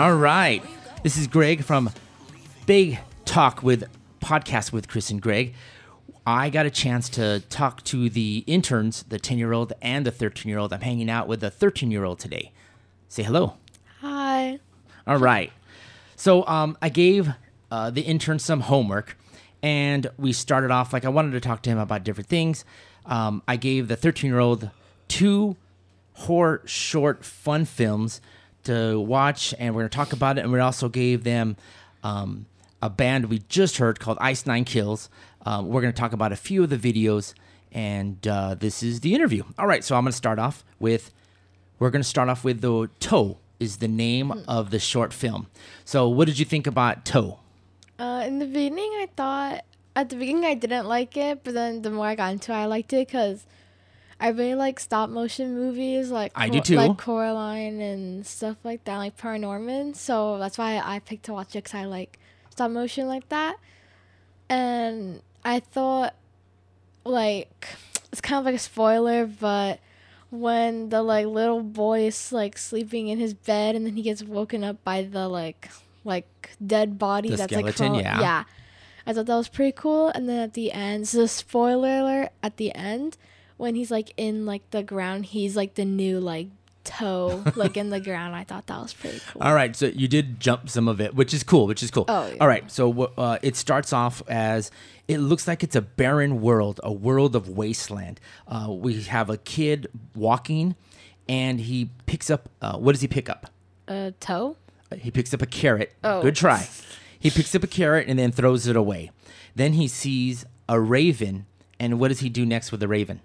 All right. This is Greg from Big Talk with Podcast with Chris and Greg. I got a chance to talk to the interns, the 10 year old and the 13 year old. I'm hanging out with the 13 year old today. Say hello. Hi. All right. So um, I gave uh, the intern some homework, and we started off like I wanted to talk to him about different things. Um, I gave the 13 year old two horror short fun films to watch, and we're going to talk about it. And we also gave them um, a band we just heard called Ice Nine Kills. Um, we're going to talk about a few of the videos, and uh, this is the interview. All right, so I'm going to start off with we're going to start off with the Toe is the name of the short film. So, what did you think about Toe? Uh, in the beginning, I thought at the beginning I didn't like it, but then the more I got into it, I liked it because I really like stop motion movies, like I do too. like Coraline and stuff like that, like Paranorman. So that's why I picked to watch it because I like stop motion like that. And I thought, like, it's kind of like a spoiler, but when the like little boy is like sleeping in his bed and then he gets woken up by the like like dead body The that's skeleton, like yeah. yeah I thought that was pretty cool. And then at the end, so spoiler alert, at the end, when he's like in like the ground, he's like the new like toe like in the ground. I thought that was pretty cool. All right, so you did jump some of it, which is cool, which is cool. Oh, yeah. All right, so uh, it starts off as it looks like it's a barren world, a world of wasteland. Uh, we have a kid walking, and he picks up. Uh, what does he pick up? A toe? He picks up a carrot. Oh. Good try. He picks up a carrot and then throws it away. Then he sees a raven, and what does he do next with the raven?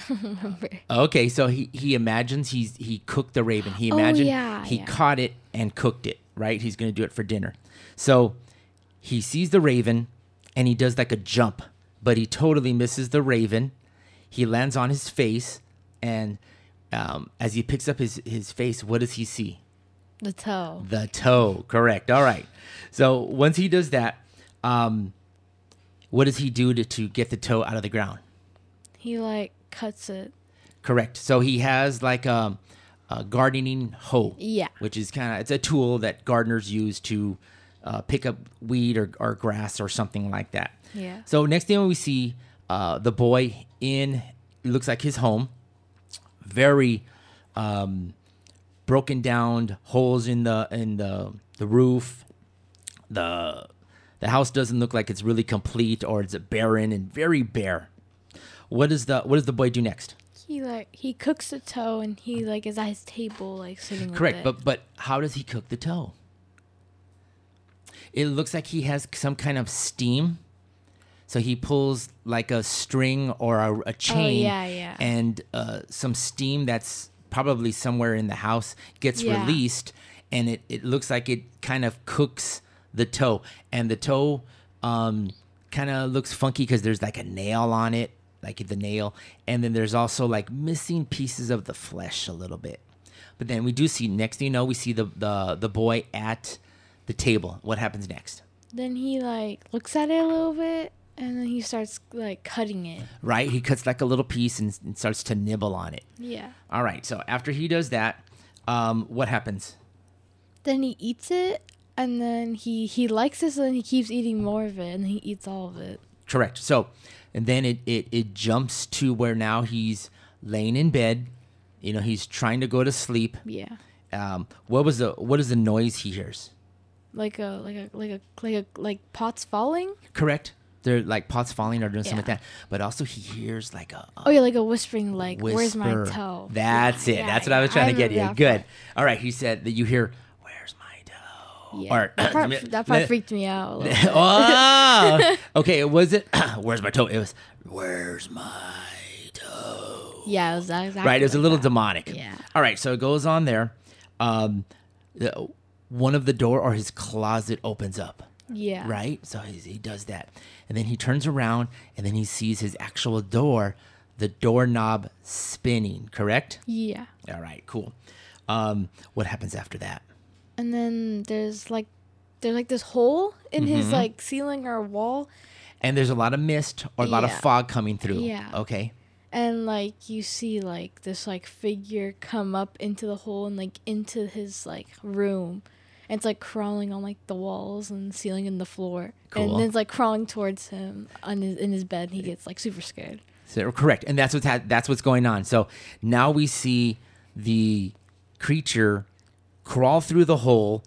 Okay, so he, he imagines he's he cooked the raven. He Oh, imagined yeah, he yeah. caught it and cooked it. Right? He's going to do it for dinner. So he sees the raven, and he does like a jump, but he totally misses the raven. He lands on his face, and um, as he picks up his his face, what does he see? The toe. The toe. Correct. All right. So once he does that, um, what does he do to, to get the toe out of the ground? He like cuts it. Correct. So he has like a, a gardening hoe. Yeah. Which is kind of it's a tool that gardeners use to uh, pick up weed or, or grass or something like that. Yeah. So next thing we see uh, the boy in it looks like his home, very um, broken down, holes in the in the the roof. The the house doesn't look like it's really complete or it's barren and very bare. What does the what does the boy do next? He like he cooks the toe and he like is at his table like sitting with Correct, but but how does he cook the toe? It looks like he has some kind of steam. So he pulls like a string or a, a chain, Oh, yeah, yeah. and uh, some steam that's probably somewhere in the house gets Yeah. released, and it, it looks like it kind of cooks the toe, and the toe um, kind of looks funky because there's like a nail on it, like the nail, and then there's also like missing pieces of the flesh a little bit. But then we do see next thing you know, we see the the the boy at the table. What happens next? then he like looks at it a little bit and then he starts like cutting it. Right? He cuts like a little piece and, and starts to nibble on it. Yeah. All right. So after he does that, um, what happens? Then he eats it and then he he likes it so then he keeps eating more of it and he eats all of it. Correct. So, and then it, it it jumps to where now he's laying in bed. You know, he's trying to go to sleep. Yeah. Um, what was the what is the noise he hears? Like a like a like a like a like pots falling. Correct. They're like pots falling or doing something like that. But also he hears like a, a Oh yeah, like a whispering like where's my toe? That's Yeah, it. yeah, That's what I was yeah. trying to get you. Good. All right. He said that you hear, "Where's my toe?" Yeah. Or that part, me- that part freaked me out. A little bit. oh, okay. Was it? Where's my toe? It was. Where's my toe? Yeah, it was exactly Right. It was a little that. demonic. Yeah. All right. So it goes on there. Um, the, one of the door or his closet opens up. Yeah. Right. So he, he does that, and then he turns around, and then he sees his actual door, the doorknob spinning. Correct. Yeah. All right. Cool. Um, what happens after that? And then there's like there's like this hole in Mm-hmm. his like ceiling or wall And there's a lot of mist or a lot of fog coming through. Yeah. Okay. and like you see like this like figure come up into the hole and like into his like room. And it's like crawling on like the walls and ceiling and the floor. Cool. And then it's like crawling towards him on his in his bed. and He gets like super scared. So correct, and that's what's ha- that's what's going on. So now we see the creature crawl through the hole,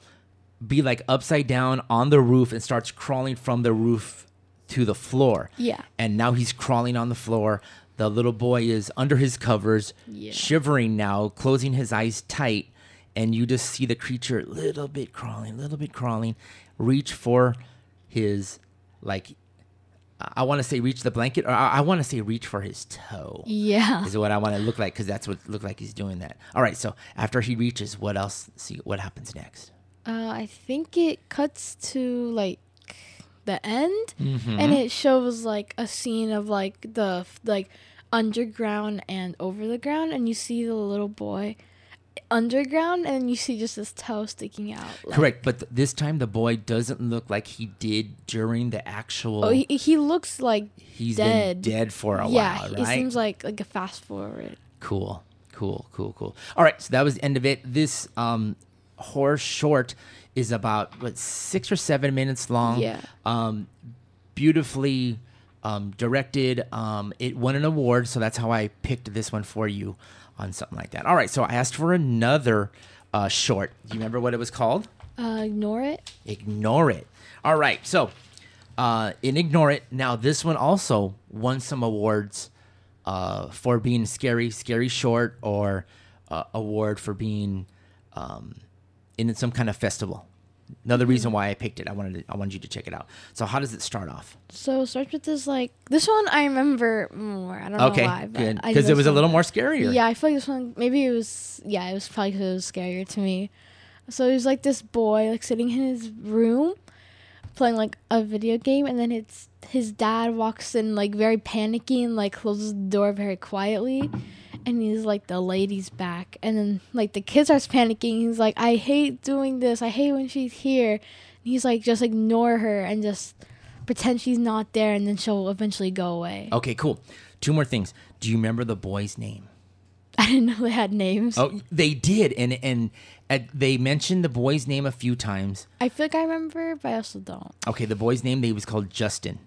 be like upside down on the roof, and starts crawling from the roof to the floor. Yeah. And now he's crawling on the floor. The little boy is under his covers, Yeah. shivering now, closing his eyes tight, and you just see the creature little bit crawling, little bit crawling, reach for his like I want to say reach the blanket, or I, I want to say reach for his toe. Yeah. Is what I want to look like because that's what look like he's doing that. All right, so after he reaches, what else? See what happens next. Uh, I think it cuts to like the end, Mm-hmm. and it shows like a scene of like the like underground and over the ground, and you see the little boy underground, and you see just this toe sticking out. like- Correct, but th- this time the boy doesn't look like he did during the actual. Oh, he, he looks like he's dead. been dead for a yeah, while, it right? seems like like a fast forward. Cool, cool, cool, cool. All right, so that was the end of it. This um, horror short is about what six or seven minutes long. Yeah. Um, beautifully um, directed. Um, it won an award, so that's how I picked this one for you on something like that. All right, so I asked for another uh, short. Do you remember what it was called? Uh, ignore it. Ignore it. All right, so uh, in Ignore It, now this one also won some awards uh, for being scary, scary short, or uh, award for being um, in some kind of festival. Another reason why I picked it, I wanted to, I wanted you to check it out. So how does it start off? So it starts with this like this one I remember more. I don't Okay, know why, but I because it was a little more scarier. Yeah, I feel like this one maybe it was yeah, it was probably because it was scarier to me. So it was like this boy like sitting in his room playing like a video game and then it's his dad walks in like very panicky and like closes the door very quietly and he's like the lady's back and then like the kid starts panicking he's like i hate doing this i hate when she's here and he's like just ignore her and just pretend she's not there and then she'll eventually go away Okay, cool. Two more things. Do you remember the boy's name? i didn't know they had names Oh, they did, and and uh, they mentioned the boy's name a few times. i feel like i remember but i also don't Okay, the boy's name they was called Justin.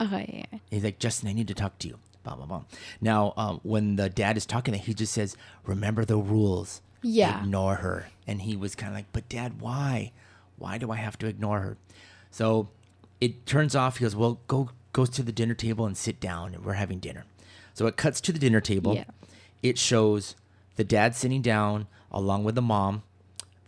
okay yeah He's like, Justin, I need to talk to you. Blah blah blah. Now, um, when the dad is talking, he just says, "Remember the rules. Yeah. Ignore her." And he was kind of like, "But dad, why? Why do I have to ignore her?" So it turns off. He goes, "Well, go goes to the dinner table and sit down, and we're having dinner." So it cuts to the dinner table. Yeah. It shows the dad sitting down along with the mom,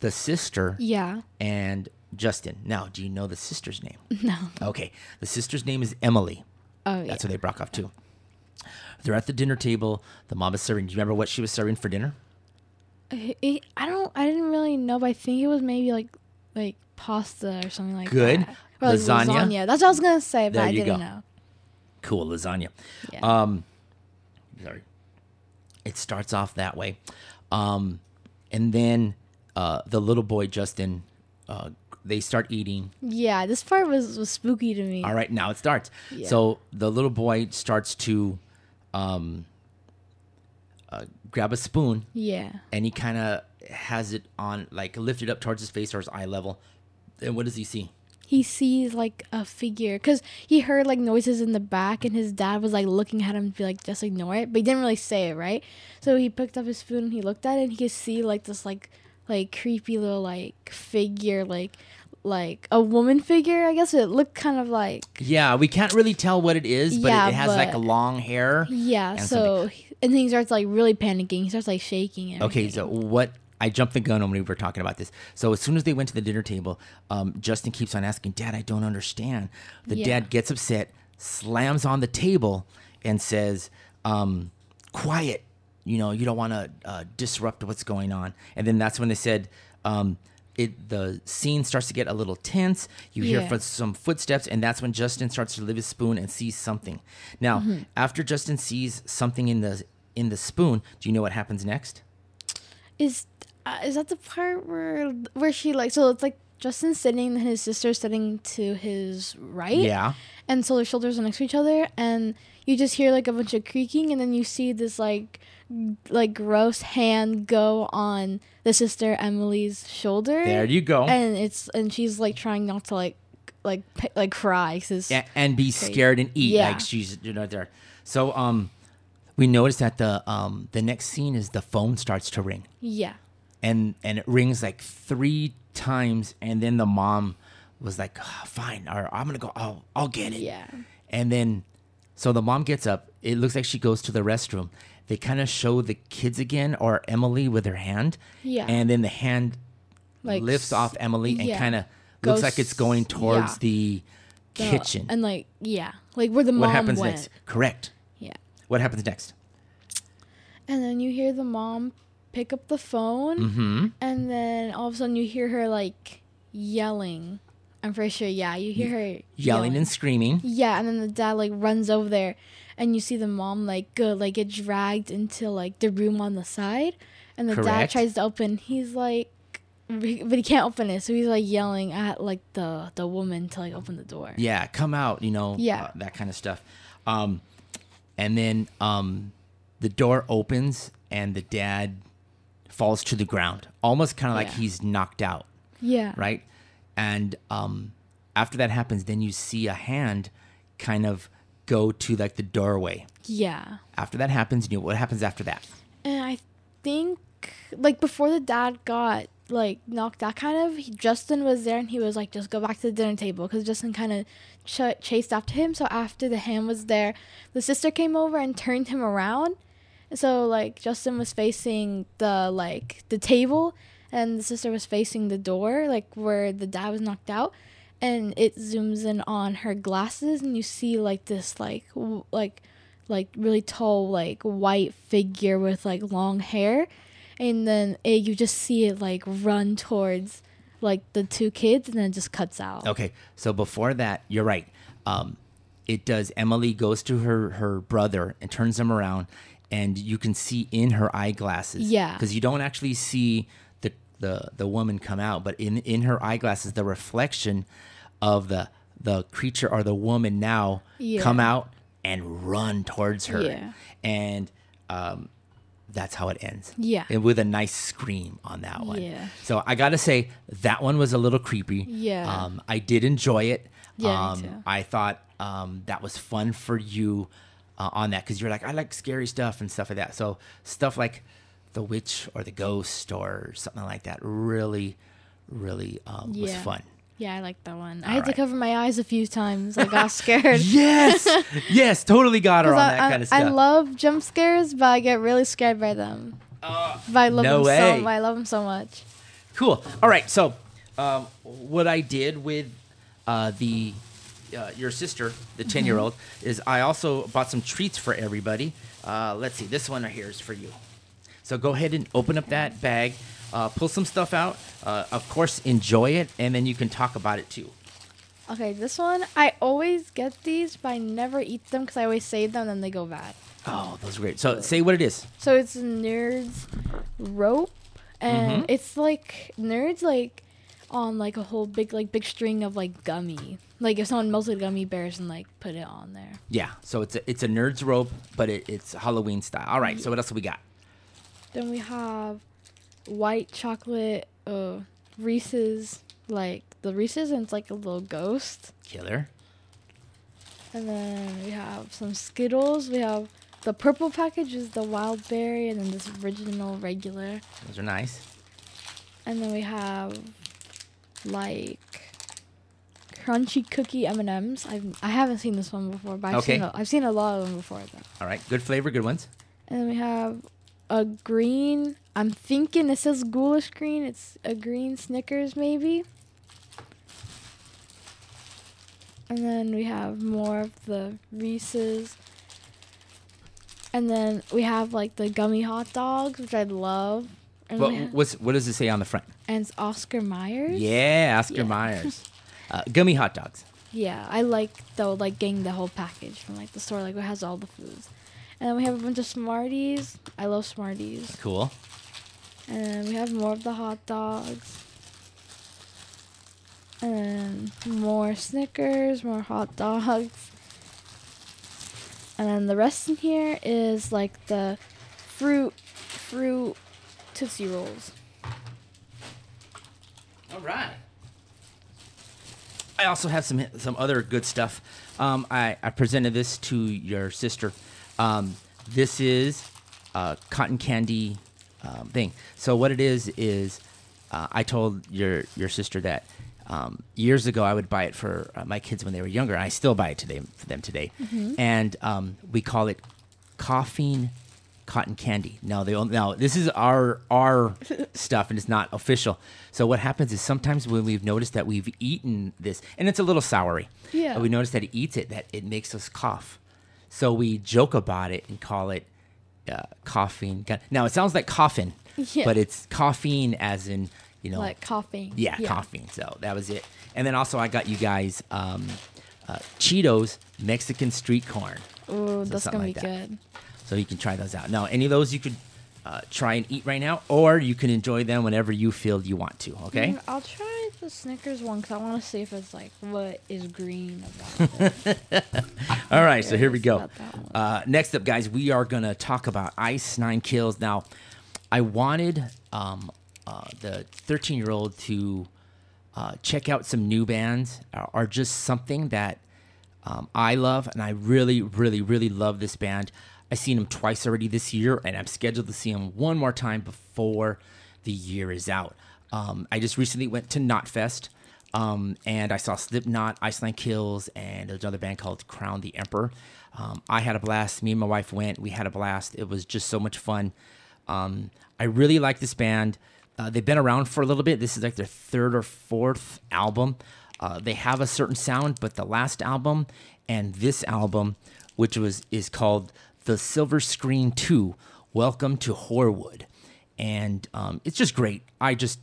the sister, yeah and Justin. Now, do you know the sister's name? no Okay, the sister's name is Emily. oh yeah That's what they broke off too. They're at the dinner table. The mom is serving. Do you remember what she was serving for dinner? It, I don't. I didn't really know, but I think it was maybe like like pasta or something like Good. that. Or, like, Lasagna? That's what I was gonna say, but There I you didn't go. know. Cool lasagna. Yeah. Um, sorry. It starts off that way, um, and then uh, the little boy Justin, uh, they start eating. yeah, this part was was spooky to me. All right, now it starts. Yeah. So the little boy starts to um, uh, grab a spoon Yeah. and he kind of has it on like lifted up towards his face or his eye level. And what does he see? He sees like a figure because he heard like noises in the back, and his dad was like looking at him to be like, just ignore it, but he didn't really say it, right? So he picked up his spoon and he looked at it, and he could see like this like like creepy little like figure, like like a woman figure. I guess it looked kind of like Yeah, we can't really tell what it is, but Yeah, it, it has like a long hair. Yeah, and so and then he starts like really panicking. He starts like shaking. And Okay, so what? I jumped the gun when we were talking about this. So as soon as they went to the dinner table, um, Justin keeps on asking, "Dad, I don't understand." The Yeah. dad gets upset, slams on the table, and says, um, "Quiet! You know, you don't want to uh, disrupt what's going on." And then that's when they said, um, "It." The scene starts to get a little tense. You hear Yeah. some footsteps, and that's when Justin starts to lift his spoon and sees something. Now, Mm-hmm. after Justin sees something in the in the spoon, do you know what happens next? is uh, is that the part where where she like so it's like Justin sitting and his sister sitting to his right. Yeah. And so their shoulders are next to each other, and you just hear like a bunch of creaking, and then you see this like like gross hand go on the sister Emily's shoulder. There you go. And it's and she's like trying not to like like like cry 'cause A- and be scared and eat Yeah. like she's you know there. So um, we notice that the um the next scene is the phone starts to ring yeah. and and it rings like three times and then the mom was like "Ah, fine or I'm gonna go I'll I'll get it Yeah. and then so the mom gets up it looks like she goes to the restroom they kind of show the kids again or Emily with her hand Yeah. and then the hand Like lifts off Emily and yeah. kind of looks like it's going towards yeah. the kitchen and like yeah, like where the mom what happens went. next? Correct. Yeah. What happens next? And then you hear the mom pick up the phone, Mm-hmm. and then all of a sudden you hear her like yelling. I'm pretty sure, yeah, you hear her Yelling and screaming. yeah, and then the dad like runs over there, and you see the mom like go like get dragged into like the room on the side, and the dad tries to open. He's like, but he can't open it, so he's like yelling at like the the woman to like open the door. Yeah, come out. You know. Yeah. uh, that kind of stuff. Um, and then um, the door opens and the dad falls to the ground, almost kind of like Yeah. he's knocked out, Yeah. right? And um, after that happens, then you see a hand kind of go to like the doorway. Yeah. After that happens, you know what happens after that? And I think like before the dad got like knocked out, kind of he, Justin was there and he was like, just go back to the dinner table because Justin kind of ch- chased after him. So after the hand was there, the sister came over and turned him around. So like Justin was facing the like the table and the sister was facing the door, like where the dad was knocked out. And it zooms in on her glasses and you see like this like w- like like really tall like white figure with like long hair and then it, you just see it like run towards like the two kids and then it just cuts out Okay, so before that, you're right. Um, it does. Emily goes to her her brother and turns him around, and you can see in her eyeglasses. Yeah. because you don't actually see the the woman come out, but in in her eyeglasses, the reflection of the the creature or the woman now Yeah. come out and run towards her. Yeah. and um, that's how it ends. Yeah. and with a nice scream on that one. Yeah. So I gotta say that one was a little creepy. Yeah. Um, I did enjoy it. Yeah, um. I thought um, that was fun for you uh, on that because you're like, I like scary stuff and stuff like that. So stuff like the witch or the ghost or something like that really, really um, was fun. yeah i like that one i All had to cover my eyes a few times i got scared Yes, yes, totally got her on 'Cause that I, I, kind of stuff. I love jump scares but i get really scared by them but i love no them way. so i love them so much Cool. All right. So, um, what I did with uh, the uh, your sister, the ten year old, is I also bought some treats for everybody. Uh, let's see. This one right here is for you. So go ahead and open up that bag, uh, pull some stuff out. Uh, of course, enjoy it, and then you can talk about it too. okay this one i always get these but i never eat them because i always save them and then they go bad Oh, those are great. So say what it is. So it's a nerds rope, and Mm-hmm. it's like nerds like on like a whole big like big string of like gummy. Like if someone melted gummy bears and like put it on there. Yeah. So it's a, it's a nerd's rope, but it, it's Halloween style. All right. So what else we got? Then we have white chocolate uh, Reese's like the Reese's and it's like a little ghost. Killer. And then we have some Skittles. We have the purple package is the wild berry, and then this original regular. Those are nice. And then we have like crunchy cookie M and M's. I've I haven't seen this one before, but I've Okay. seen a, I've seen a lot of them before. Though. All right. Good flavor. Good ones. And then we have a green. I'm thinking it says ghoulish green. It's a green Snickers maybe. And then we have more of the Reese's. And then we have like the gummy hot dogs, which I love. And, what's what does it say on the front? and it's Oscar Myers. Yeah, Oscar Yeah. Myers. Uh, gummy hot dogs. Yeah, I like though like getting the whole package from like the store, like it has all the foods. And then we have a bunch of Smarties. I love Smarties. Cool. And then we have more of the hot dogs. And then more Snickers, more hot dogs. And then the rest in here is like the fruit fruit Tootsie Rolls. All right. I also have some some other good stuff. Um, I, I presented this to your sister. Um, this is a cotton candy um, thing. So what it is is uh, I told your your sister that um, years ago I would buy it for uh, my kids when they were younger. And I still buy it today for them today, and um, we call it coughing cotton candy. Now they now this is our our stuff and it's not official. So what happens is sometimes when we've noticed that we've eaten this and it's a little soury. Yeah. we notice that it eats it that it makes us cough. So we joke about it and call it uh, coughing. gun- Now it sounds like coffin, Yeah. but it's coughing as in you know Like coughing. yeah, coughing. So that was it. And then also I got you guys um, uh, Cheetos Mexican street corn. Ooh, that's gonna be like that. good. So you can try those out. Now, any of those you could uh, try and eat right now, or you can enjoy them whenever you feel you want to. Okay. I'll try the Snickers one because I want to see if it's like what is green about it. All right. So here we go. about that one. Uh, next up, guys, we are gonna talk about Ice Nine Kills. Now, I wanted um, uh, the 13 year old to uh, check out some new bands or, or just something that um, I love, and I really, really, really love this band. I've seen them twice already this year, and I'm scheduled to see them one more time before the year is out. Um, I just recently went to Knotfest, um, and I saw Slipknot, Ice Nine Kills, and there's another band called Crown the Empire. Um, I had a blast. Me and my wife went. We had a blast. It was just so much fun. Um, I really like this band. Uh, they've been around for a little bit. This is like their third or fourth album. Uh, they have a certain sound, but the last album and this album, which was is called The Silver Scream Two, Welcome to Horrorwood, and um, it's just great. I just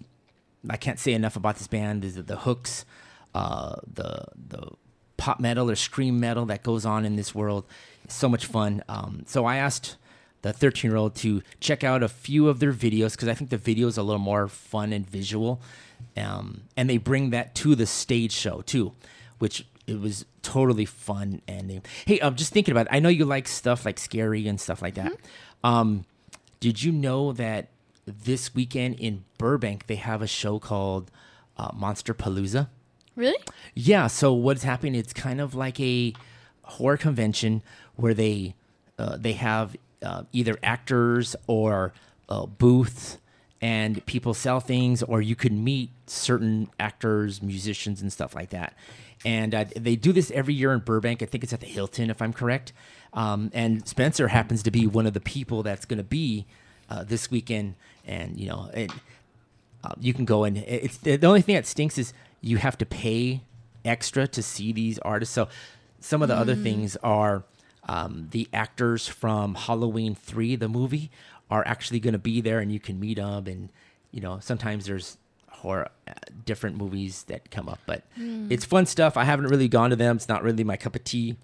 I can't say enough about this band. The, the hooks, uh, the the pop metal or scream metal that goes on in this world, is so much fun. Um, so I asked the 13 year old to check out a few of their videos because I think the video is a little more fun and visual. Um, and they bring that to the stage show too, which it was totally fun. And they, hey, I'm just thinking about it. I know you like stuff like scary and stuff like that. Um, did you know that this weekend in Burbank they have a show called uh, Monsterpalooza? Really? Yeah. So what's happening? It's kind of like a horror convention where they uh, they have uh, either actors or uh, booths, and people sell things, or you could meet certain actors, musicians, and stuff like that. And uh, they do this every year in Burbank. I think it's at the Hilton, if I'm correct. Um, and Spencer happens to be one of the people that's going to be uh, this weekend. And you know, it, uh, you can go and it's the only thing that stinks is you have to pay extra to see these artists. So some of the other things are um, the actors from Halloween Three, the movie, are actually going to be there, and you can meet them. And you know, sometimes there's horror, uh, different movies that come up, but it's fun stuff. I haven't really gone to them. It's not really my cup of tea.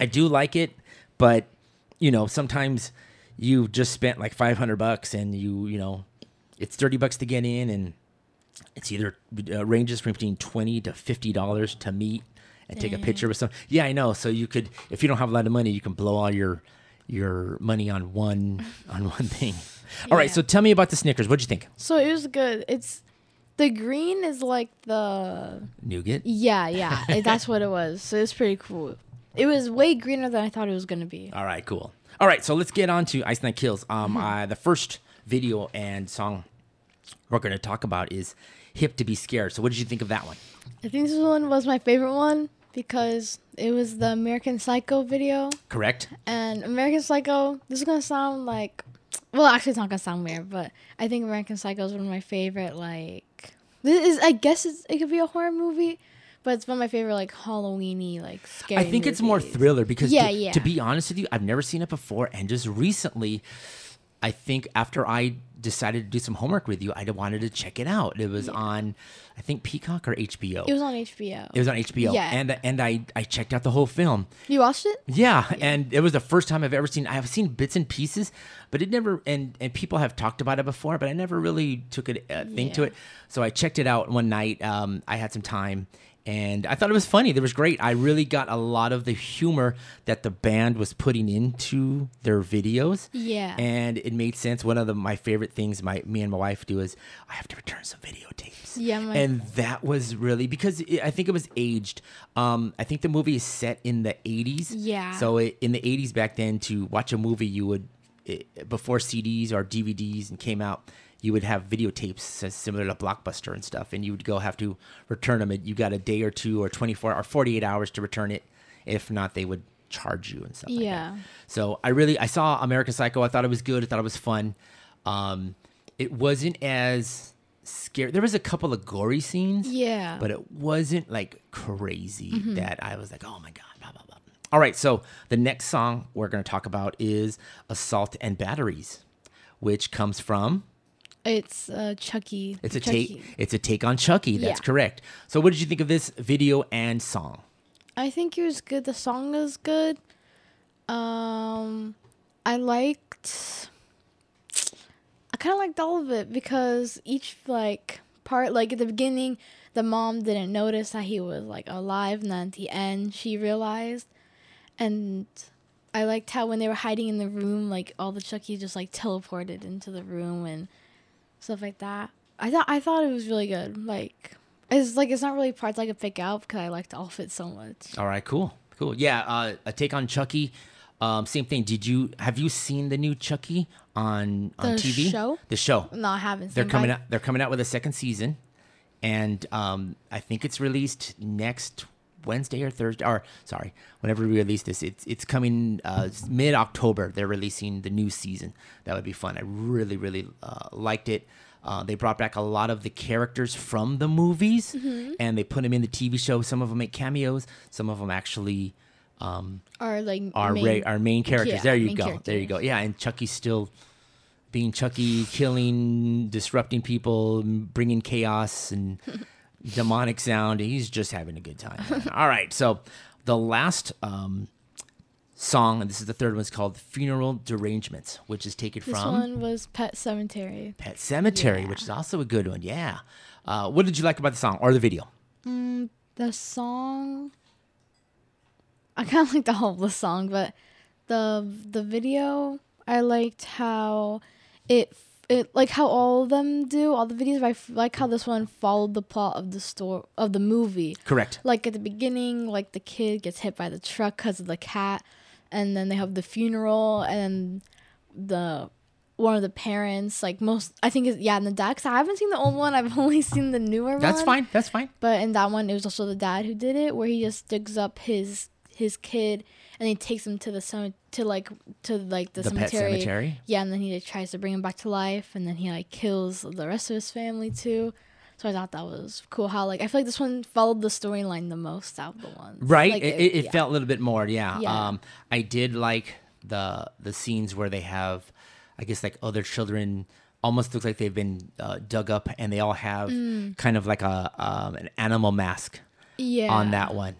I do like it, but you know, sometimes you just spent like 500 bucks and you, you know, it's 30 bucks to get in and it's either uh, ranges from between 20 to 50 dollars to meet and take a picture with some. Yeah, I know. So you could if you don't have a lot of money, you can blow all your your money on one on one thing. All right, Yeah. so tell me about the Snickers. What'd you think? So it was good. It's the green is like the Nougat? yeah yeah that's what it was. So it's pretty cool. It was way greener than I thought it was gonna be. All right, cool. All right, so let's get on to Ice Nine Kills. Um, uh, the first video and song we're going to talk about is "Hip to Be Scared." So, what did you think of that one? I think this one was my favorite one because it was the American Psycho video. Correct? And American Psycho, this is gonna sound like, well, actually, it's not gonna sound weird, but I think American Psycho is one of my favorite. Like, this is, I guess it's, it could be a horror movie, but it's one of my favorite like Halloweeny like scary. I think it's more thriller because, Yeah, to, yeah. to be honest with you, I've never seen it before, and just recently, I think after I decided to do some homework with you, I wanted to check it out. It was on, I think Peacock or HBO. It was on HBO. It was on HBO, Yeah. and and I I checked out the whole film. you watched it? Yeah, and it was the first time I've ever seen. I've seen bits and pieces, but it never. And and people have talked about it before, but I never really took a uh, thing to it. So I checked it out one night. Um, I had some time, and I thought it was funny. It was great. I really got a lot of the humor that the band was putting into their videos. Yeah. and it made sense. One of the my favorite things my me and my wife do is I have to return some videotapes. Yeah, my- and that was really because it, I think it was aged. Um, I think the movie is set in the 80s. Yeah. So it, in the 80s back then, to watch a movie, you would it, before CDs or DVDs and came out, you would have videotapes similar to Blockbuster and stuff, and you would go have to return them. You got a day or two or 24 or 48 hours to return it. If not, they would charge you and stuff. like that. Yeah. So I really I saw American Psycho. I thought it was good. I thought it was fun. Um, it wasn't as scary. There was a couple of gory scenes. Yeah. But it wasn't like crazy that I was like, oh my god, blah blah blah. All right, so the next song we're going to talk about is "Assault and Batteries," which comes from It's uh, Chucky. it's a Chucky. take it's a take on Chucky. That's Yeah. correct. So, what did you think of this video and song? I think it was good. The song is good. Um, I liked. I kind of liked all of it because each like part, like at the beginning, the mom didn't notice that he was like alive, and then at the end she realized, and I liked how when they were hiding in the room, like all the Chucky just like teleported into the room and stuff like that. I thought I thought it was really good. Like it's like it's not really parts I could pick out because I liked all of it so much. All right, cool, cool. Yeah, uh, a take on Chucky. Um, same thing. Did you have you seen the new Chucky on on The TV? show? The show. No, I haven't. They're coming out. They're coming out with a second season, and um, I think it's released next Wednesday or Thursday. Or sorry, whenever we release this, it's it's coming uh, mid October. They're releasing the new season. That would be fun. I really really uh, liked it. Uh, they brought back a lot of the characters from the movies, Mm-hmm. and they put them in the TV show. Some of them make cameos. Some of them actually um, Our like our main, our main characters. yeah, there you go. There you go. Yeah, and Chucky's still being Chucky, killing, disrupting people, bringing chaos and demonic sound. He's just having a good time. All right, so the last um, song, and this is the third one, is called "Funeral Derangements," which is taken This from This one was Pet Sematary. Pet Sematary, which is also a good one. Yeah. Uh, what did you like about the song or the video? The song, I kind of like the whole of the song, but the the video, I liked how it it like how all of them do all the videos. But I f- like how this one followed the plot of the store of the movie. Correct. Like at the beginning, like the kid gets hit by the truck because of the cat, and then they have the funeral, and the one of the parents, like most, I think is yeah, and the dad. 'cause I haven't seen the old one. I've only seen the newer one. That's fine. That's fine. But in that one, it was also the dad who did it, where he just digs up his his kid and he takes him to the cem- to like to like the, The pet cemetery. cemetery? Yeah, and then he tries to bring him back to life, and then he like kills the rest of his family too. So I thought that was cool. How like I feel like this one followed the storyline the most out of the ones. right Like, it, it, it yeah. felt a little bit more yeah. Yeah. um i did like the the scenes where they have i guess like other children almost looks like they've been uh, dug up and they all have Mm. kind of like a um, an animal mask yeah on that one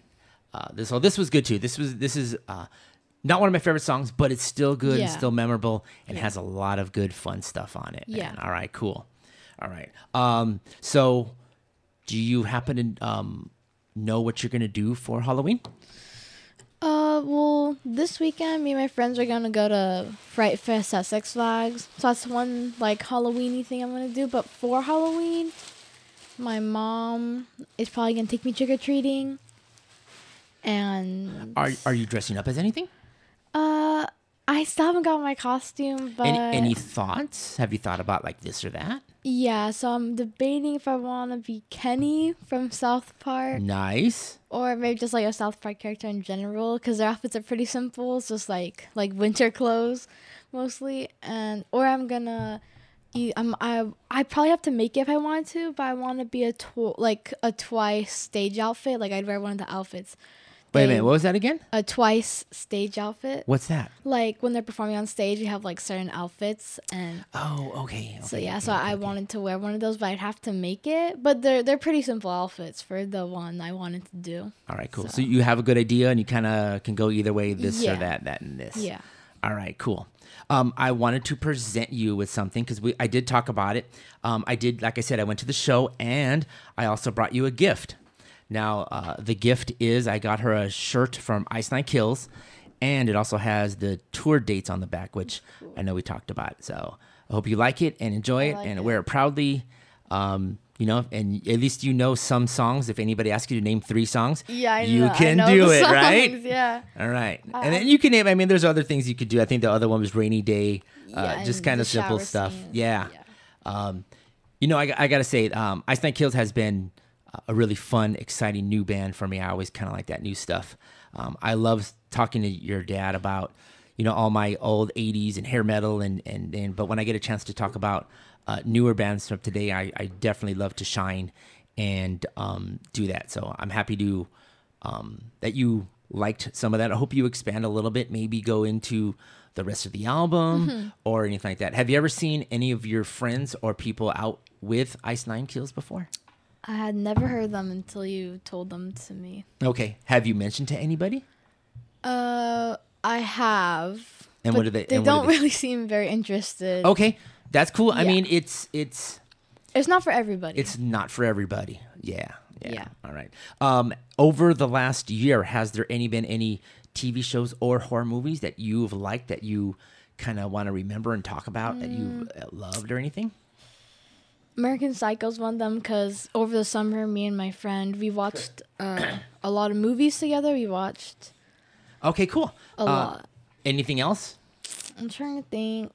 uh this so this was good too this was this is uh not one of my favorite songs but it's still good and Yeah. still memorable and has a lot of good fun stuff on it. Yeah. all right cool all right um so do you happen to um know what you're gonna do for halloween Uh, well, this weekend, me and my friends are gonna go to Fright Fest at Six Flags. So that's one like Halloweeny thing I'm gonna do. But for Halloween, my mom is probably gonna take me trick or treating. And Are are you dressing up as anything? uh, I still haven't got my costume, but Any, any thoughts? Have you thought about like this or that? yeah. So I'm debating if I want to be Kenny from South Park Nice. or maybe just like a South Park character in general because their outfits are pretty simple. It's just like like winter clothes mostly, and or I'm gonna. I'm I I probably have to make it if I want to, but I want to be a tw- like a Twice stage outfit. Like I'd wear one of the outfits. Wait a minute. What was that again? A Twice stage outfit. What's that? Like when they're performing on stage, you have like certain outfits, and Oh, okay. so yeah. okay, So okay, I okay. wanted to wear one of those, but I'd have to make it. But they're they're pretty simple outfits for the one I wanted to do. All right, cool. So, so- you have a good idea, and you kind of can go either way, this or that, that, and this. Yeah. All right, cool. Um, I wanted to present you with something because we I did talk about it. Um, I did, like I said, I went to the show, and I also brought you a gift. Now, uh, the gift is I got her a shirt from Ice Nine Kills, and it also has the tour dates on the back, which I know we talked about. So I hope you like it and enjoy it and it. wear it proudly. Um, you know, and at least you know some songs. If anybody asks you to name three songs, Yeah, I you know, can do it, right? Yeah. All right, and then you can name. I mean, there's other things you could do. I think the other one was rainy day, uh, Yeah, just kind of simple stuff. Yeah. Yeah. Um, you know, I, I gotta say, um, Ice Nine Kills has been uh, a really fun, exciting new band for me. I always kind of like that new stuff. Um, I love talking to your dad about, you know, all my old '80s and hair metal, and and and. But when I get a chance to talk about uh, newer bands from today, I, I definitely love to shine and um, do that. So I'm happy to um, that you liked some of that. I hope you expand a little bit, maybe go into the rest of the album Mm-hmm. or anything like that. Have you ever seen any of your friends or people out with Ice Nine Kills before? I had never heard them until you told them to me. Okay. Have you mentioned to anybody? Uh, I have. And what do they- They do don't they- really seem very interested. Okay, that's cool. Yeah. I mean, it's it's It's not for everybody. it's not for everybody. Yeah. Yeah. Yeah. All right. Um, over the last year, has there any been any TV shows or horror movies that you've liked that you kind of want to remember and talk about that you uh, loved or anything? American Psycho's one of them because over the summer, me and my friend we watched uh, a lot of movies together. We watched Okay, cool. a Uh, lot. Anything else? I'm trying to think.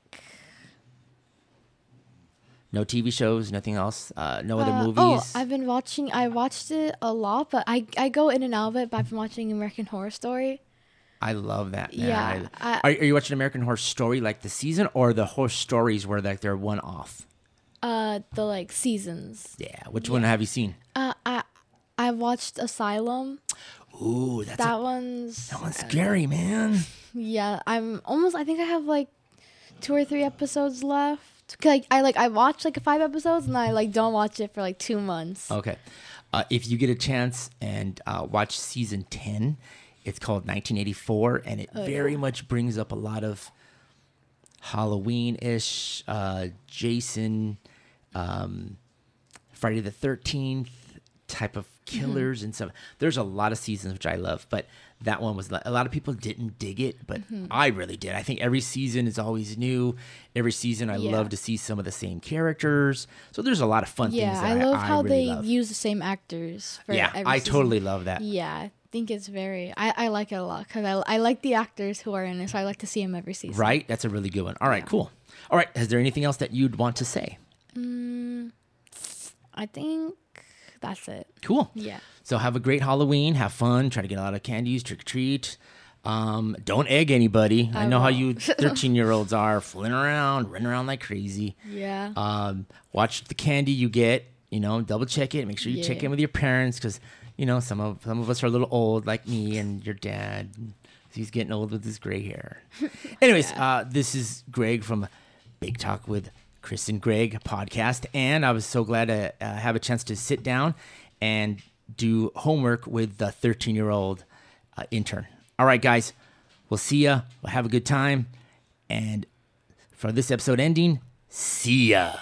No TV shows, nothing else. Uh, no other Uh, movies. Oh, I've been watching. I watched it a lot, but I I go in and out of it. But I've been watching American Horror Story. I love that. man. Yeah, I- I- are, are you watching American Horror Story like the season or the horror stories where like they're one off? Uh, the like seasons. Yeah. Which one have you seen? Uh, I I watched Asylum. Ooh, that's That a, one's that one's scary, man. yeah. I'm almost. I think I have like two or three episodes left. 'Cause, Like I like I watched like five episodes and I like don't watch it for like two months. Okay. Uh, if you get a chance and uh, watch season 10, it's called 1984, and it Oh, very much brings up a lot of Halloween ish, uh, Jason, um, Friday the 13th type of Mm-hmm. killers and stuff. There's a lot of seasons which I love, but that one was a lot of people didn't dig it, but Mm-hmm. I really did. I think every season is always new. Every season, I Yeah. love to see some of the same characters. So there's a lot of fun Yeah, things. That I love how really they love. use the same actors. For Yeah, I season. totally love that. Yeah, I think it's very. I, I like it a lot because I, I like the actors who are in it, so I like to see them every season. Right? That's a really good one. All right, Yeah. cool. All right, is there anything else that you'd want to say? I think that's it. Cool. Yeah. So have a great Halloween. Have fun. Try to get a lot of candies. Trick or treat. Um, don't egg anybody. I, I know how won't. you 13 year olds are fooling around, running around like crazy. Yeah. Um, watch the candy you get. You know, double check it. Make sure you check Yeah. in with your parents because you know some of some of us are a little old, like me and your dad. He's getting old with his gray hair. Anyways, uh, this is Greg from Big Talk with Chris and Greg podcast, and I was so glad to uh, have a chance to sit down and do homework with the 13 year old uh, intern. All right, guys, we'll see ya. We'll have a good time, and for this episode ending, see ya.